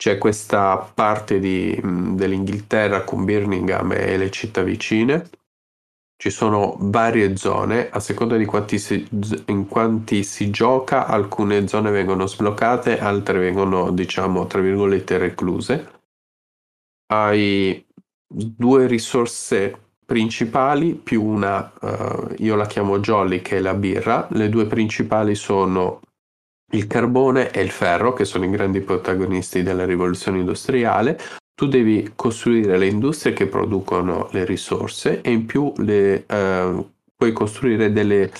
C'è questa parte di- dell'Inghilterra con Birmingham e le città vicine. Ci sono varie zone, a seconda di quanti si, in quanti si gioca, alcune zone vengono sbloccate, altre vengono, diciamo, tra virgolette, recluse. Hai due risorse principali più una, eh, io la chiamo Jolly, che è la birra. Le due principali sono il carbone e il ferro, che sono i grandi protagonisti della rivoluzione industriale. Tu devi costruire le industrie che producono le risorse e in più le, eh, puoi costruire delle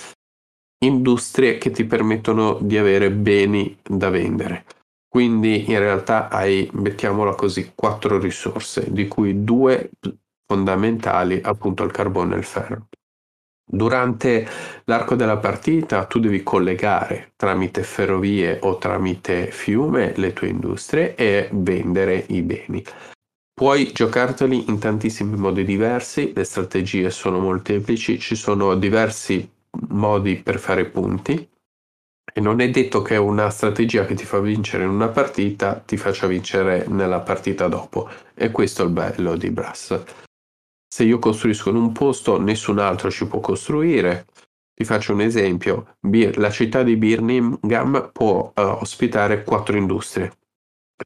industrie che ti permettono di avere beni da vendere. Quindi in realtà hai, mettiamola così, quattro risorse, di cui due fondamentali, appunto il carbone e il ferro. Durante l'arco della partita tu devi collegare tramite ferrovie o tramite fiume le tue industrie e vendere i beni. Puoi giocarteli in tantissimi modi diversi, le strategie sono molteplici, ci sono diversi modi per fare punti e non è detto che una strategia che ti fa vincere in una partita ti faccia vincere nella partita dopo e questo è il bello di Brass. Se io costruisco in un posto, nessun altro ci può costruire. Ti faccio un esempio. La città di Birmingham può eh, ospitare quattro industrie.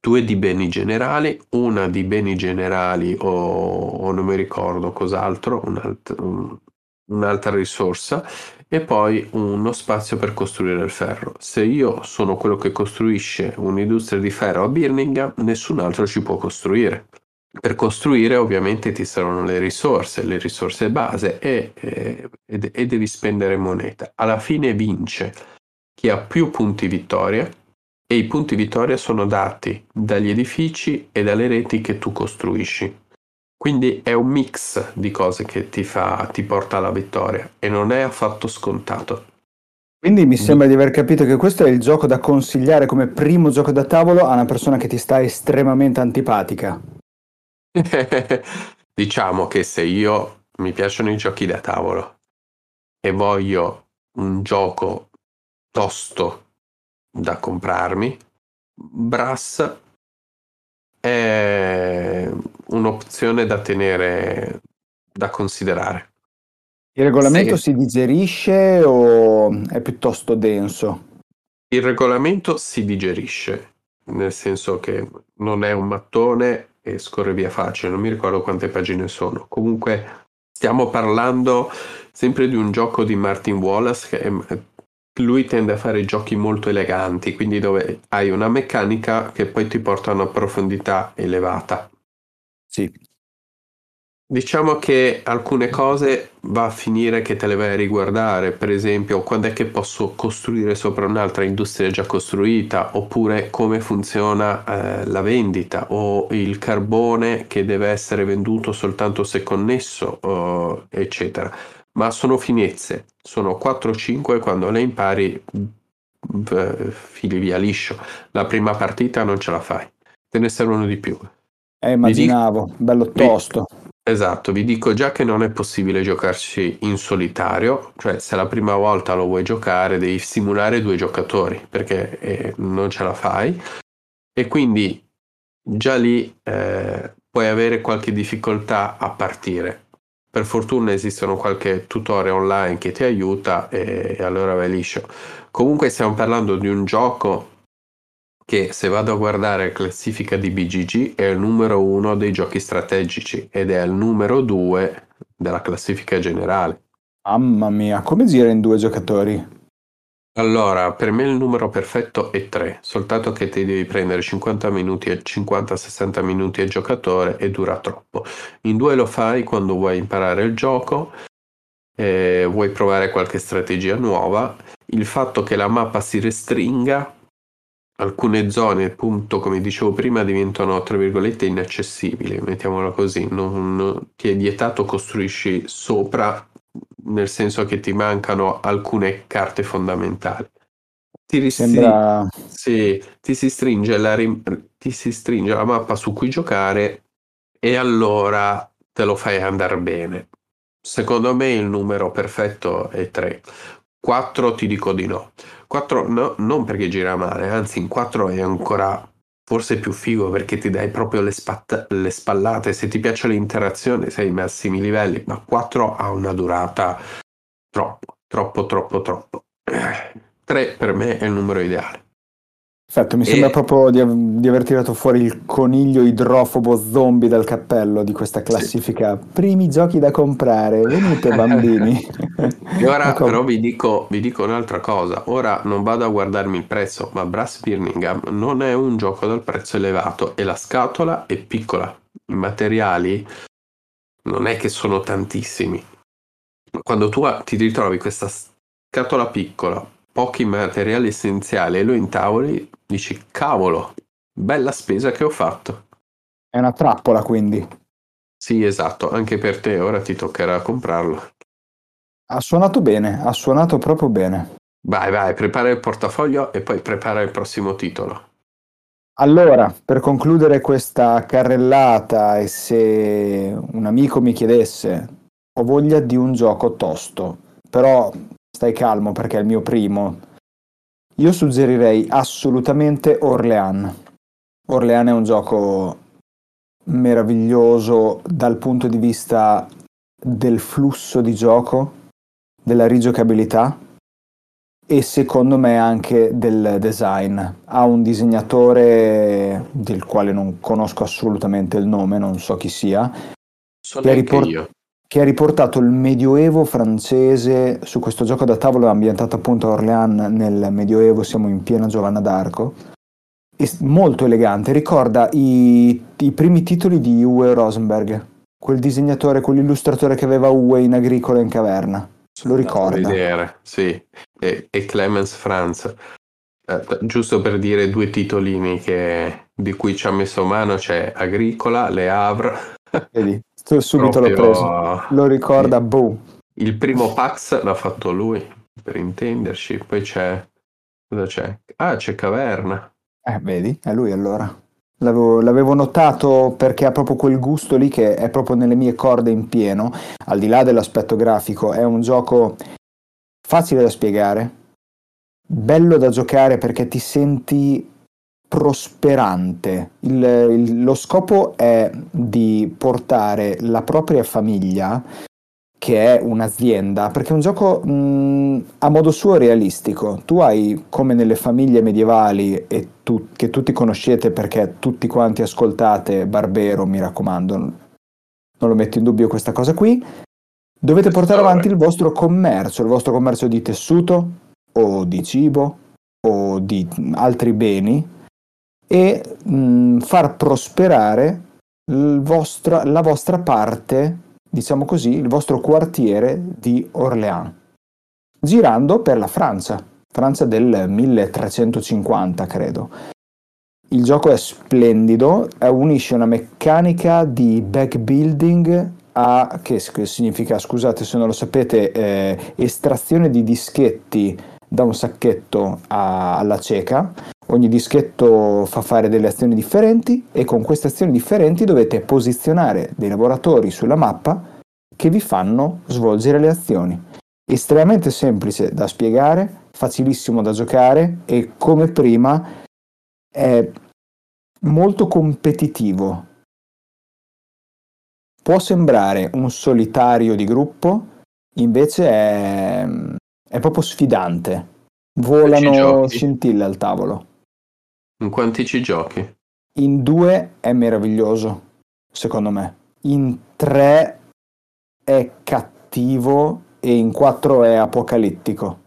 Due di beni generali, una di beni generali o, o non mi ricordo cos'altro, un'alt- un- un'altra risorsa e poi uno spazio per costruire il ferro. Se io sono quello che costruisce un'industria di ferro a Birmingham, nessun altro ci può costruire. Per costruire ovviamente ti servono le risorse, le risorse base e, e- e- e devi spendere moneta. Alla fine vince chi ha più punti vittoria e i punti vittoria sono dati dagli edifici e dalle reti che tu costruisci. Quindi è un mix di cose che ti, fa, ti porta alla vittoria e non è affatto scontato. Quindi mi sembra di aver capito che questo è il gioco da consigliare come primo gioco da tavolo a una persona che ti sta estremamente antipatica. diciamo che se io mi piacciono i giochi da tavolo e voglio un gioco tosto da comprarmi, Brass è un'opzione da tenere, da considerare. Il regolamento Sì. si digerisce o è piuttosto denso? Il regolamento si digerisce, nel senso che non è un mattone e scorre via facile, non mi ricordo quante pagine sono. Comunque stiamo parlando sempre di un gioco di Martin Wallace che lui tende a fare giochi molto eleganti, quindi dove hai una meccanica che poi ti porta a una profondità elevata. Sì. Diciamo che alcune cose va a finire che te le vai a riguardare, per esempio quando è che posso costruire sopra un'altra industria già costruita, oppure come funziona eh, la vendita o il carbone che deve essere venduto soltanto se connesso, o- eccetera. Ma sono finezze, sono 4-5 quando le impari v- fili via liscio. La prima partita non ce la fai, te ne servono di più. Eh, immaginavo, bello tosto. Esatto, vi dico già che non è possibile giocarci in solitario, cioè se la prima volta lo vuoi giocare devi simulare due giocatori perché eh, non ce la fai e quindi già lì eh, puoi avere qualche difficoltà a partire. Per fortuna esistono qualche tutorial online che ti aiuta e, e allora vai liscio. Comunque stiamo parlando di un gioco che se vado a guardare la classifica di BGG è il numero uno dei giochi strategici ed è il numero due della classifica generale. Mamma mia, come gira in due giocatori? Allora, per me il numero perfetto è 3, soltanto che ti devi prendere 50 minuti e 50-60 minuti a giocatore e dura troppo. In due lo fai quando vuoi imparare il gioco, eh, vuoi provare qualche strategia nuova. Il fatto che la mappa si restringa, alcune zone, appunto, come dicevo prima, diventano tra virgolette inaccessibili, mettiamola così. Non, non- ti è vietato costruisci sopra nel senso che ti mancano alcune carte fondamentali. Ti, ris- Sembra sì, ti si stringe la, rim- ti si stringe la mappa su cui giocare e allora te lo fai andare bene. Secondo me il numero perfetto è 3. 4 ti dico di no. 4 no, non perché gira male, anzi in 4 è ancora forse più figo perché ti dai proprio le, spatt- le spallate. Se ti piace l'interazione sei ai massimi livelli, ma 4 ha una durata troppo, troppo, troppo, troppo. 3 per me è il numero ideale. Perfetto, mi E- sembra proprio di, di aver tirato fuori il coniglio idrofobo zombie dal cappello di questa classifica. Primi giochi da comprare, venite bambini. E ora Ecco, però vi dico, vi dico un'altra cosa, ora non vado a guardarmi il prezzo, ma Brass Birmingham non è un gioco dal prezzo elevato e la scatola è piccola, i materiali non è che sono tantissimi. Quando tu ti ritrovi questa scatola piccola, pochi materiali essenziali e lo intavoli, dici cavolo, bella spesa che ho fatto. È una trappola quindi. Sì, esatto, anche per te ora ti toccherà comprarlo. Ha suonato bene, ha suonato proprio bene. Vai, vai, prepara il portafoglio e poi prepara il prossimo titolo. Allora, per concludere questa carrellata e se un amico mi chiedesse, ho voglia di un gioco tosto, però stai calmo perché è il mio primo, io suggerirei assolutamente Orleans. Orleans è un gioco meraviglioso dal punto di vista del flusso di gioco, della rigiocabilità e secondo me anche del design. Ha un disegnatore del quale non conosco assolutamente il nome, non so chi sia, So Che riport- io. Che ha riportato il medioevo francese su questo gioco da tavolo ambientato appunto a Orléans nel medioevo, siamo in piena Giovanna d'Arco. È molto elegante, ricorda i, i primi titoli di Uwe Rosenberg, quel disegnatore, quell'illustratore che aveva Uwe in Agricola in caverna. Lo ricorda. Da vedere, sì. E, e Clemens Franz. Eh, giusto per dire due titolini che- di cui ci ha messo mano c'è Agricola, Le Havre. Vedi, subito l'ho preso. Lo ricorda, boh. Il primo Pax l'ha fatto lui, per intenderci. Poi c'è... Cosa c'è? Ah, c'è Caverna. Eh, vedi, è lui allora. L'avevo, l'avevo notato perché ha proprio quel gusto lì che è proprio nelle mie corde in pieno, al di là dell'aspetto grafico, è un gioco facile da spiegare, bello da giocare perché ti senti prosperante. Il, il, lo scopo è di portare la propria famiglia, che è un'azienda, perché è un gioco mh, a modo suo realistico. Tu hai, come nelle famiglie medievali, e tu, che tutti conoscete perché tutti quanti ascoltate Barbero, mi raccomando, non lo metto in dubbio questa cosa qui, dovete portare avanti il vostro commercio, il vostro commercio di tessuto o di cibo o di altri beni e mh, far prosperare vostro, la vostra parte, diciamo così, il vostro quartiere di Orléans, girando per la Francia, Francia del 1350 credo. Il gioco è splendido, unisce una meccanica di backbuilding a, che, che significa, scusate se non lo sapete, eh, estrazione di dischetti da un sacchetto a, alla cieca Ogni dischetto fa fare delle azioni differenti e con queste azioni differenti dovete posizionare dei lavoratori sulla mappa che vi fanno svolgere le azioni. Estremamente semplice da spiegare, facilissimo da giocare e come prima è molto competitivo. Può sembrare un solitario di gruppo, invece è, è proprio sfidante. Volano scintille al tavolo. In quanti ci giochi? In due è meraviglioso, secondo me. In tre è cattivo e in quattro è apocalittico.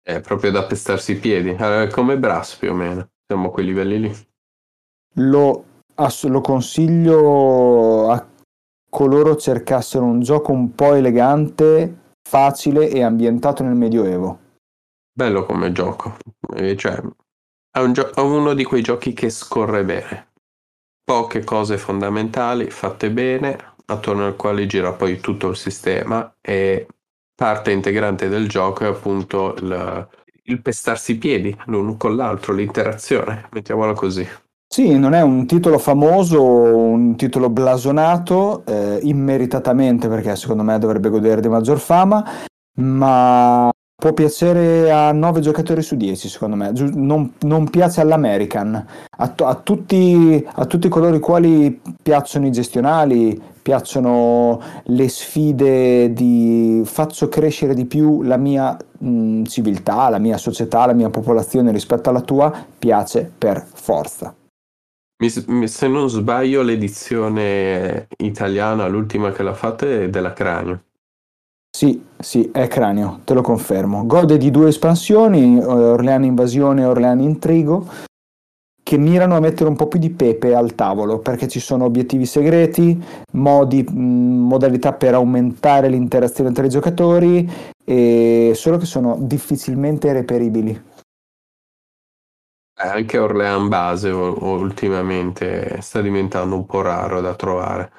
È proprio da pestarsi i piedi, eh, come Brass più o meno. Siamo a quei livelli lì. Lo, ass- lo consiglio a coloro cercassero un gioco un po' elegante, facile e ambientato nel Medioevo. Bello come gioco, eh, cioè è, un gio- è uno di quei giochi che scorre bene. Poche cose fondamentali fatte bene, attorno al quale gira poi tutto il sistema e parte integrante del gioco è appunto il, il pestarsi i piedi l'uno con l'altro, l'interazione, mettiamola così. Sì, non è un titolo famoso, un titolo blasonato, eh, immeritatamente perché secondo me dovrebbe godere di maggior fama, ma può piacere a 9 giocatori su 10 secondo me, non, non piace all'American, a, a, tutti, a tutti coloro i quali piacciono i gestionali, piacciono le sfide di faccio crescere di più la mia mh, civiltà, la mia società, la mia popolazione rispetto alla tua, piace per forza. Se non sbaglio l'edizione italiana, l'ultima che l'ha fatta è della Cranio. Sì, sì, è cranio, te lo confermo. Gode di due espansioni, eh, Orleano Invasione e Orleano Intrigo, che mirano a mettere un po' più di pepe al tavolo, perché ci sono obiettivi segreti, modi, modalità per aumentare l'interazione tra i giocatori, e solo che sono difficilmente reperibili. Anche Orlean base ultimamente sta diventando un po' raro da trovare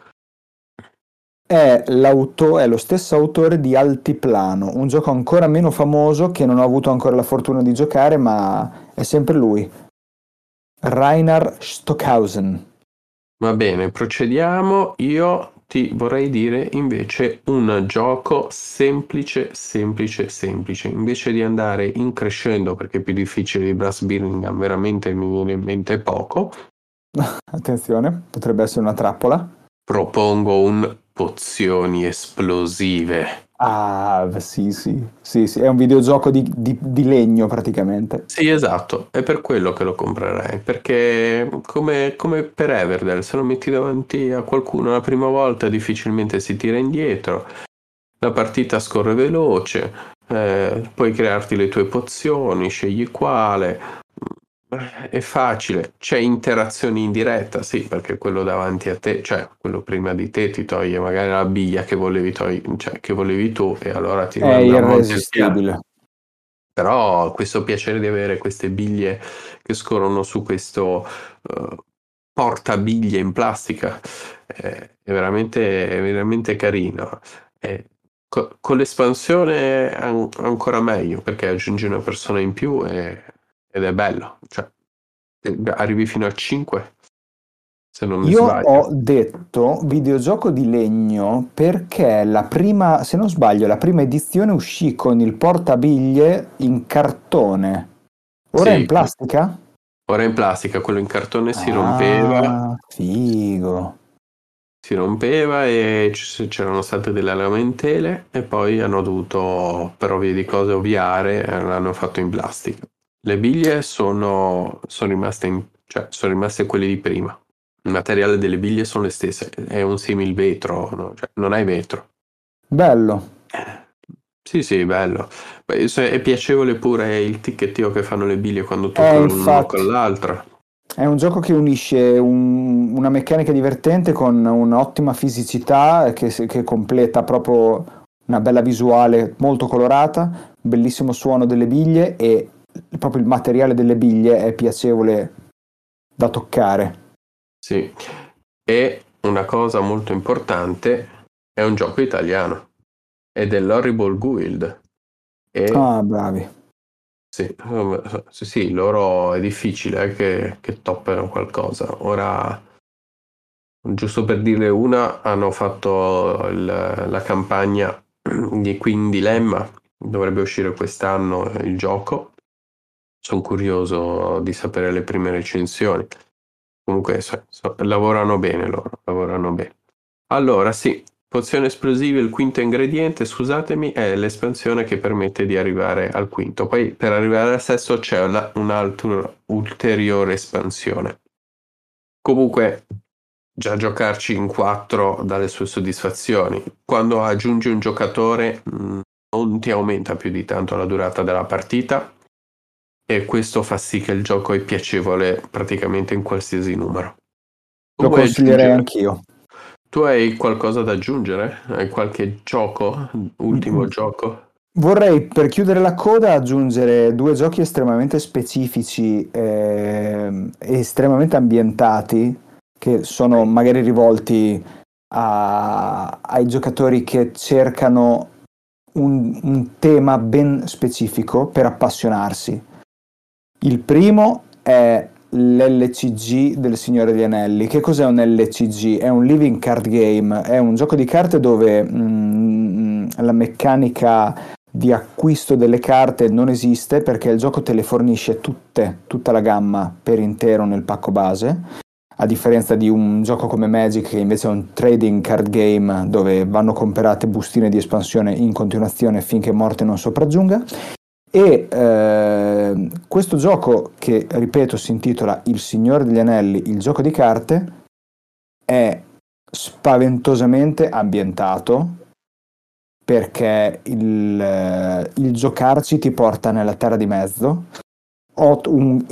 è, è lo stesso autore di Altiplano, un gioco ancora meno famoso che non ho avuto ancora la fortuna di giocare, ma è sempre lui. Rainer Stockhausen. Va bene, procediamo. Io ti vorrei dire invece un gioco semplice, semplice, semplice. Invece di andare in crescendo, perché è più difficile di Brass Birmingham, veramente mi viene in mente poco. Attenzione, potrebbe essere una trappola. Propongo un pozioni esplosive. Ah, sì, sì, sì, sì. è un videogioco di, di, di, legno praticamente. Sì, esatto, è per quello che lo comprerei, perché come, come, per Everdell, se lo metti davanti a qualcuno la prima volta difficilmente si tira indietro, la partita scorre veloce, eh, puoi crearti le tue pozioni, scegli quale, è facile, c'è interazione in diretta, sì, perché quello davanti a te, cioè quello prima di te ti toglie magari la biglia che volevi, togli- cioè, che volevi tu e allora ti è irresistibile. Però questo piacere di avere queste biglie che scorrono su questo uh, portabiglie in plastica è veramente, è veramente carino. E co- con l'espansione an- ancora meglio perché aggiungi una persona in più e ed è bello, cioè arrivi fino a 5 se non mi Io sbaglio. ho detto videogioco di legno perché la prima, se non sbaglio, la prima edizione uscì con il portabiglie in cartone. Ora è Sì. in plastica? Ora in plastica, quello in cartone si Ah, rompeva, Figo. si rompeva e c- c'erano state delle lamentele e poi hanno dovuto, per ovvie di cose, ovviare e l'hanno fatto in plastica. Le biglie sono, sono rimaste in- cioè, sono rimaste quelle di prima. Il materiale delle biglie sono le stesse, è un simil vetro, no? Cioè, non hai vetro. Bello. Sì, sì, bello. È piacevole pure il ticchettio che fanno le biglie quando Eh, toccano l'una infatti. con l'altra. È un gioco che unisce un- una meccanica divertente con un'ottima fisicità che, che completa proprio una bella visuale molto colorata, bellissimo suono delle biglie e proprio il materiale delle biglie è piacevole da toccare. Sì. E una cosa molto importante è un gioco italiano è l'Horrible Guild. E Ah, bravi. sì, sì, sì, loro è difficile che, che toppano qualcosa. Ora, giusto per dire una, hanno fatto il- la campagna di Queen Dilemma, dovrebbe uscire quest'anno il gioco. Sono curioso di sapere le prime recensioni. Comunque so- so- lavorano bene loro, lavorano bene. Allora, sì, pozione esplosiva, il quinto ingrediente, scusatemi, è l'espansione che permette di arrivare al quinto. Poi per arrivare al sesto c'è una- un'altra ulteriore espansione. Comunque, già giocarci in quattro dà le sue soddisfazioni. Quando aggiungi un giocatore, mh, non ti aumenta più di tanto la durata della partita e questo fa sì che il gioco è piacevole praticamente in qualsiasi numero. Lo vuoi consiglierei aggiungere- anch'io. Tu hai qualcosa da aggiungere? Hai qualche gioco? Ultimo Mm. gioco? Vorrei per chiudere la coda aggiungere due giochi estremamente specifici ehm, e estremamente ambientati che sono magari rivolti a- ai giocatori che cercano un, un tema ben specifico per appassionarsi. Il primo è l'LCG del Signore degli Anelli. Che cos'è un LCG? È un living card game, è un gioco di carte dove mm, la meccanica di acquisto delle carte non esiste perché il gioco te le fornisce tutte, tutta la gamma per intero nel pacco base. A differenza di un gioco come Magic che invece è un trading card game dove vanno comprate bustine di espansione in continuazione finché morte non sopraggiunga. E eh, questo gioco, che ripeto si intitola Il Signore degli Anelli, il gioco di carte, è spaventosamente ambientato perché il, il giocarci ti porta nella terra di mezzo. Ho un,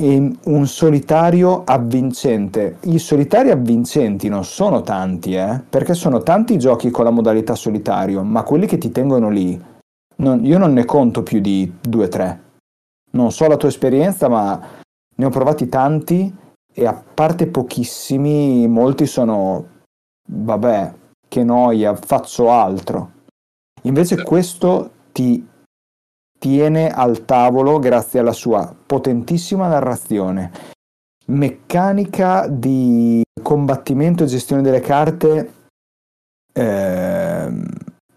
un solitario avvincente. I solitari avvincenti non sono tanti, eh, perché sono tanti i giochi con la modalità solitario, ma quelli che ti tengono lì non- io non ne conto più di due o tre. Non so la tua esperienza, ma ne ho provati tanti e a parte pochissimi, molti sono, vabbè, che noia, faccio altro. Invece questo ti tiene al tavolo grazie alla sua potentissima narrazione, meccanica di combattimento e gestione delle carte ehm,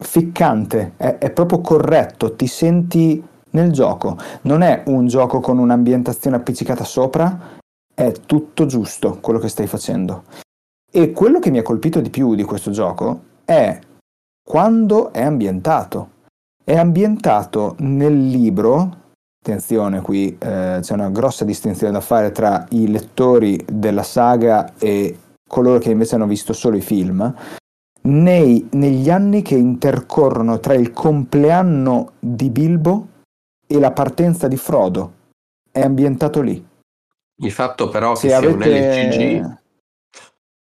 ficcante, è, è proprio corretto, ti senti nel gioco. Non è un gioco con un'ambientazione appiccicata sopra, è tutto giusto quello che stai facendo. E quello che mi ha colpito di più di questo gioco è quando è ambientato. È ambientato nel libro, attenzione qui eh, c'è una grossa distinzione da fare tra i lettori della saga e coloro che invece hanno visto solo i film, nei- negli anni che intercorrono tra il compleanno di Bilbo e la partenza di Frodo. È ambientato lì. Il fatto però che Se sia un avete... LCG,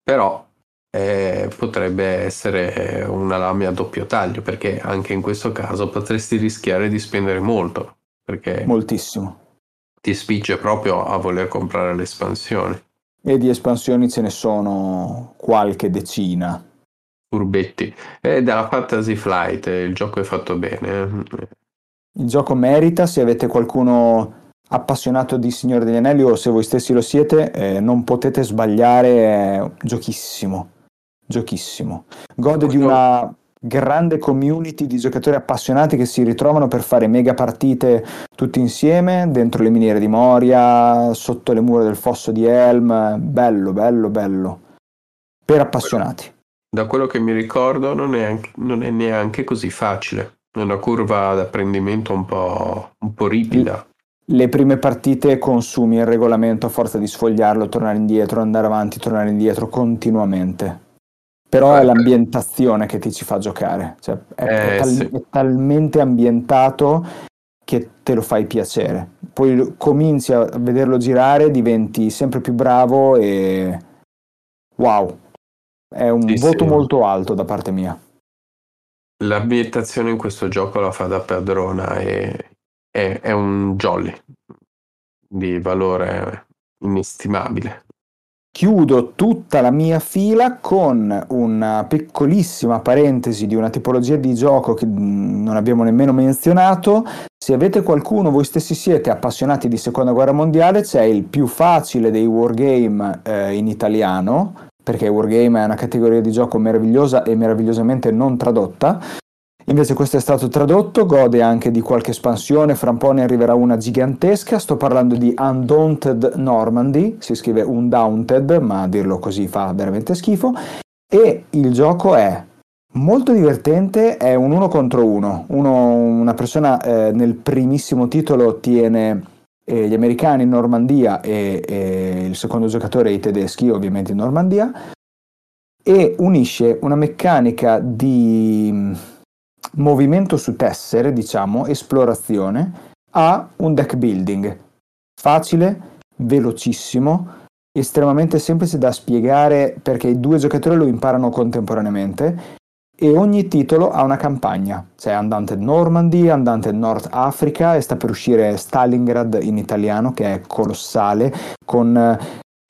però eh, potrebbe essere una lame a doppio taglio, perché anche in questo caso potresti rischiare di spendere molto, perché Moltissimo. ti spinge proprio a voler comprare l'espansione. E di espansioni ce ne sono qualche decina. Furbetti. E dalla Fantasy Flight, eh, il gioco è fatto bene. eh. Il gioco merita, se avete qualcuno appassionato di Signore degli Anelli o se voi stessi lo siete, eh, non potete sbagliare, è giochissimo, giochissimo. Gode di una grande community di giocatori appassionati che si ritrovano per fare mega partite tutti insieme dentro le miniere di Moria, sotto le mura del fosso di Helm, bello, bello, bello, per appassionati. Da quello che mi ricordo non è, anche- non è neanche così facile. È una curva d'apprendimento un po', un po' ripida. Le prime partite consumi il regolamento a forza di sfogliarlo, tornare indietro, andare avanti, tornare indietro continuamente. Però è l'ambientazione che ti ci fa giocare, cioè è, Eh, tal- sì. è talmente ambientato che te lo fai piacere. Poi cominci a vederlo girare, diventi sempre più bravo e wow, è un Sì, voto sì. molto alto da parte mia. L'ambientazione in questo gioco la fa da padrona e è, è un jolly di valore inestimabile. Chiudo tutta la mia fila con una piccolissima parentesi di una tipologia di gioco che mm, non abbiamo nemmeno menzionato. Se avete qualcuno, voi stessi siete appassionati di seconda guerra mondiale, c'è il più facile dei wargame eh, in italiano, perché wargame è una categoria di gioco meravigliosa e meravigliosamente non tradotta. Invece questo è stato tradotto, gode anche di qualche espansione, fra un po' ne arriverà una gigantesca, sto parlando di Undaunted Normandy, si scrive Undaunted, ma a dirlo così fa veramente schifo, e il gioco è molto divertente, è un uno contro uno, Uno- una persona eh, nel primissimo titolo tiene eh, gli americani in Normandia e, e il secondo giocatore i tedeschi ovviamente in Normandia, e unisce una meccanica di mm, movimento su tessere, diciamo, esplorazione, a un deck building. Facile, velocissimo, estremamente semplice da spiegare perché i due giocatori lo imparano contemporaneamente e ogni titolo ha una campagna. C'è Undaunted Normandy, Undaunted North Africa e sta per uscire Stalingrad in italiano che è colossale con eh,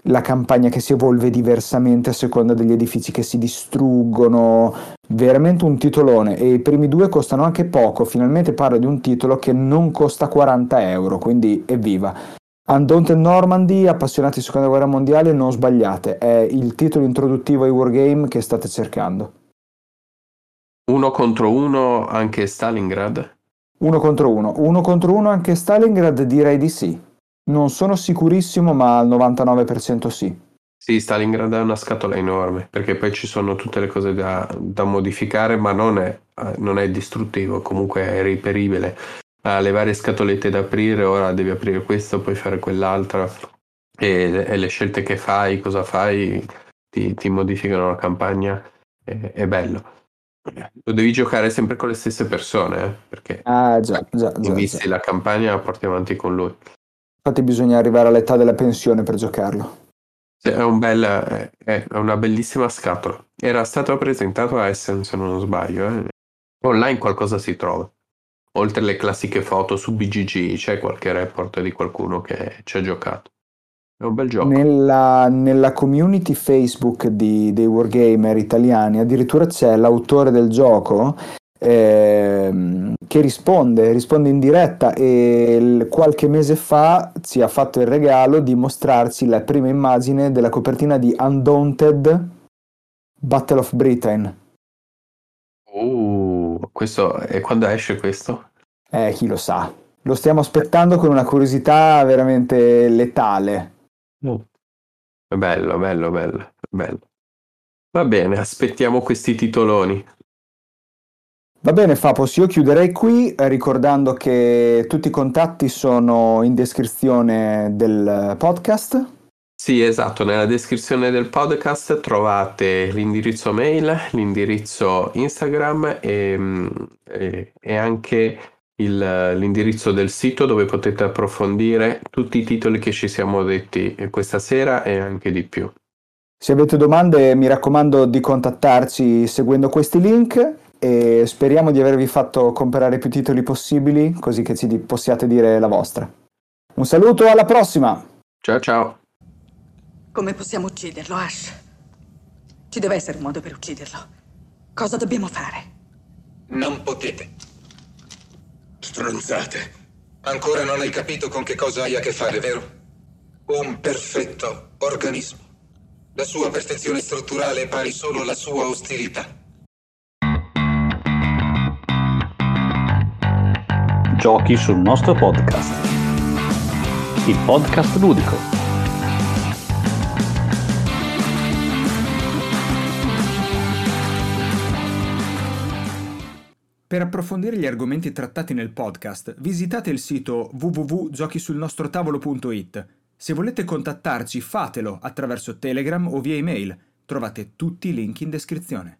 la campagna che si evolve diversamente a seconda degli edifici che si distruggono, veramente un titolone e i primi due costano anche poco, finalmente parlo di un titolo che non costa 40 euro, quindi evviva. Undaunted Normandy, appassionati di seconda guerra mondiale, non sbagliate, è il titolo introduttivo ai wargame che state cercando. Uno contro uno anche Stalingrad. Uno contro uno, uno contro uno anche Stalingrad direi di sì. Non sono sicurissimo, ma al 99% sì. Sì, Stalingrad è una scatola enorme perché poi ci sono tutte le cose da, da modificare, ma non è, eh, non è distruttivo, comunque è reperibile. Ha le varie scatolette da aprire, ora devi aprire questo, poi fare quell'altra e, e le scelte che fai, cosa fai, ti, ti modificano la campagna, è, è bello. Lo devi giocare sempre con le stesse persone, eh, perché Ah già, già, già, visti già. la campagna la porti avanti con lui. Infatti bisogna arrivare all'età della pensione per giocarlo. Sì, È, un bel, è- è una bellissima scatola. Era stato presentato a Essen, se non sbaglio. eh. Online qualcosa si trova. Oltre alle classiche foto su BGG, c'è qualche report di qualcuno che ci ha giocato. È un bel gioco. Nella, nella community Facebook di- dei wargamer italiani addirittura c'è l'autore del gioco ehm, che risponde, risponde in diretta e qualche mese fa ci ha fatto il regalo di mostrarci la prima immagine della copertina di Undaunted Battle of Britain. Uh, questo è quando esce questo? Eh, chi lo sa. Lo stiamo aspettando con una curiosità veramente letale. È bello, bello, bello, bello. Va bene, aspettiamo questi titoloni. Va bene, Fapos, io chiuderei qui eh, ricordando che tutti i contatti sono in descrizione del podcast. Sì, esatto, nella descrizione del podcast trovate l'indirizzo mail, l'indirizzo Instagram e, mm, e- e anche il- l'indirizzo del sito dove potete approfondire tutti i titoli che ci siamo detti questa sera e anche di più. Se avete domande, mi raccomando di contattarci seguendo questi link e speriamo di avervi fatto comprare più titoli possibili, così che ci di- possiate dire la vostra. Un saluto, alla prossima! Ciao ciao! Come possiamo ucciderlo, Ash? Ci deve essere un modo per ucciderlo. Cosa dobbiamo fare? Non potete. Stronzate. Ancora non hai capito con che cosa hai a che fare, vero? Un perfetto organismo. La sua perfezione strutturale è pari solo alla sua ostilità. Giochi sul nostro podcast. Il podcast ludico. Per approfondire gli argomenti trattati nel podcast, visitate il sito www.giochisulnostrotavolo.it. Se volete contattarci, fatelo attraverso Telegram o via email. Trovate tutti i link in descrizione.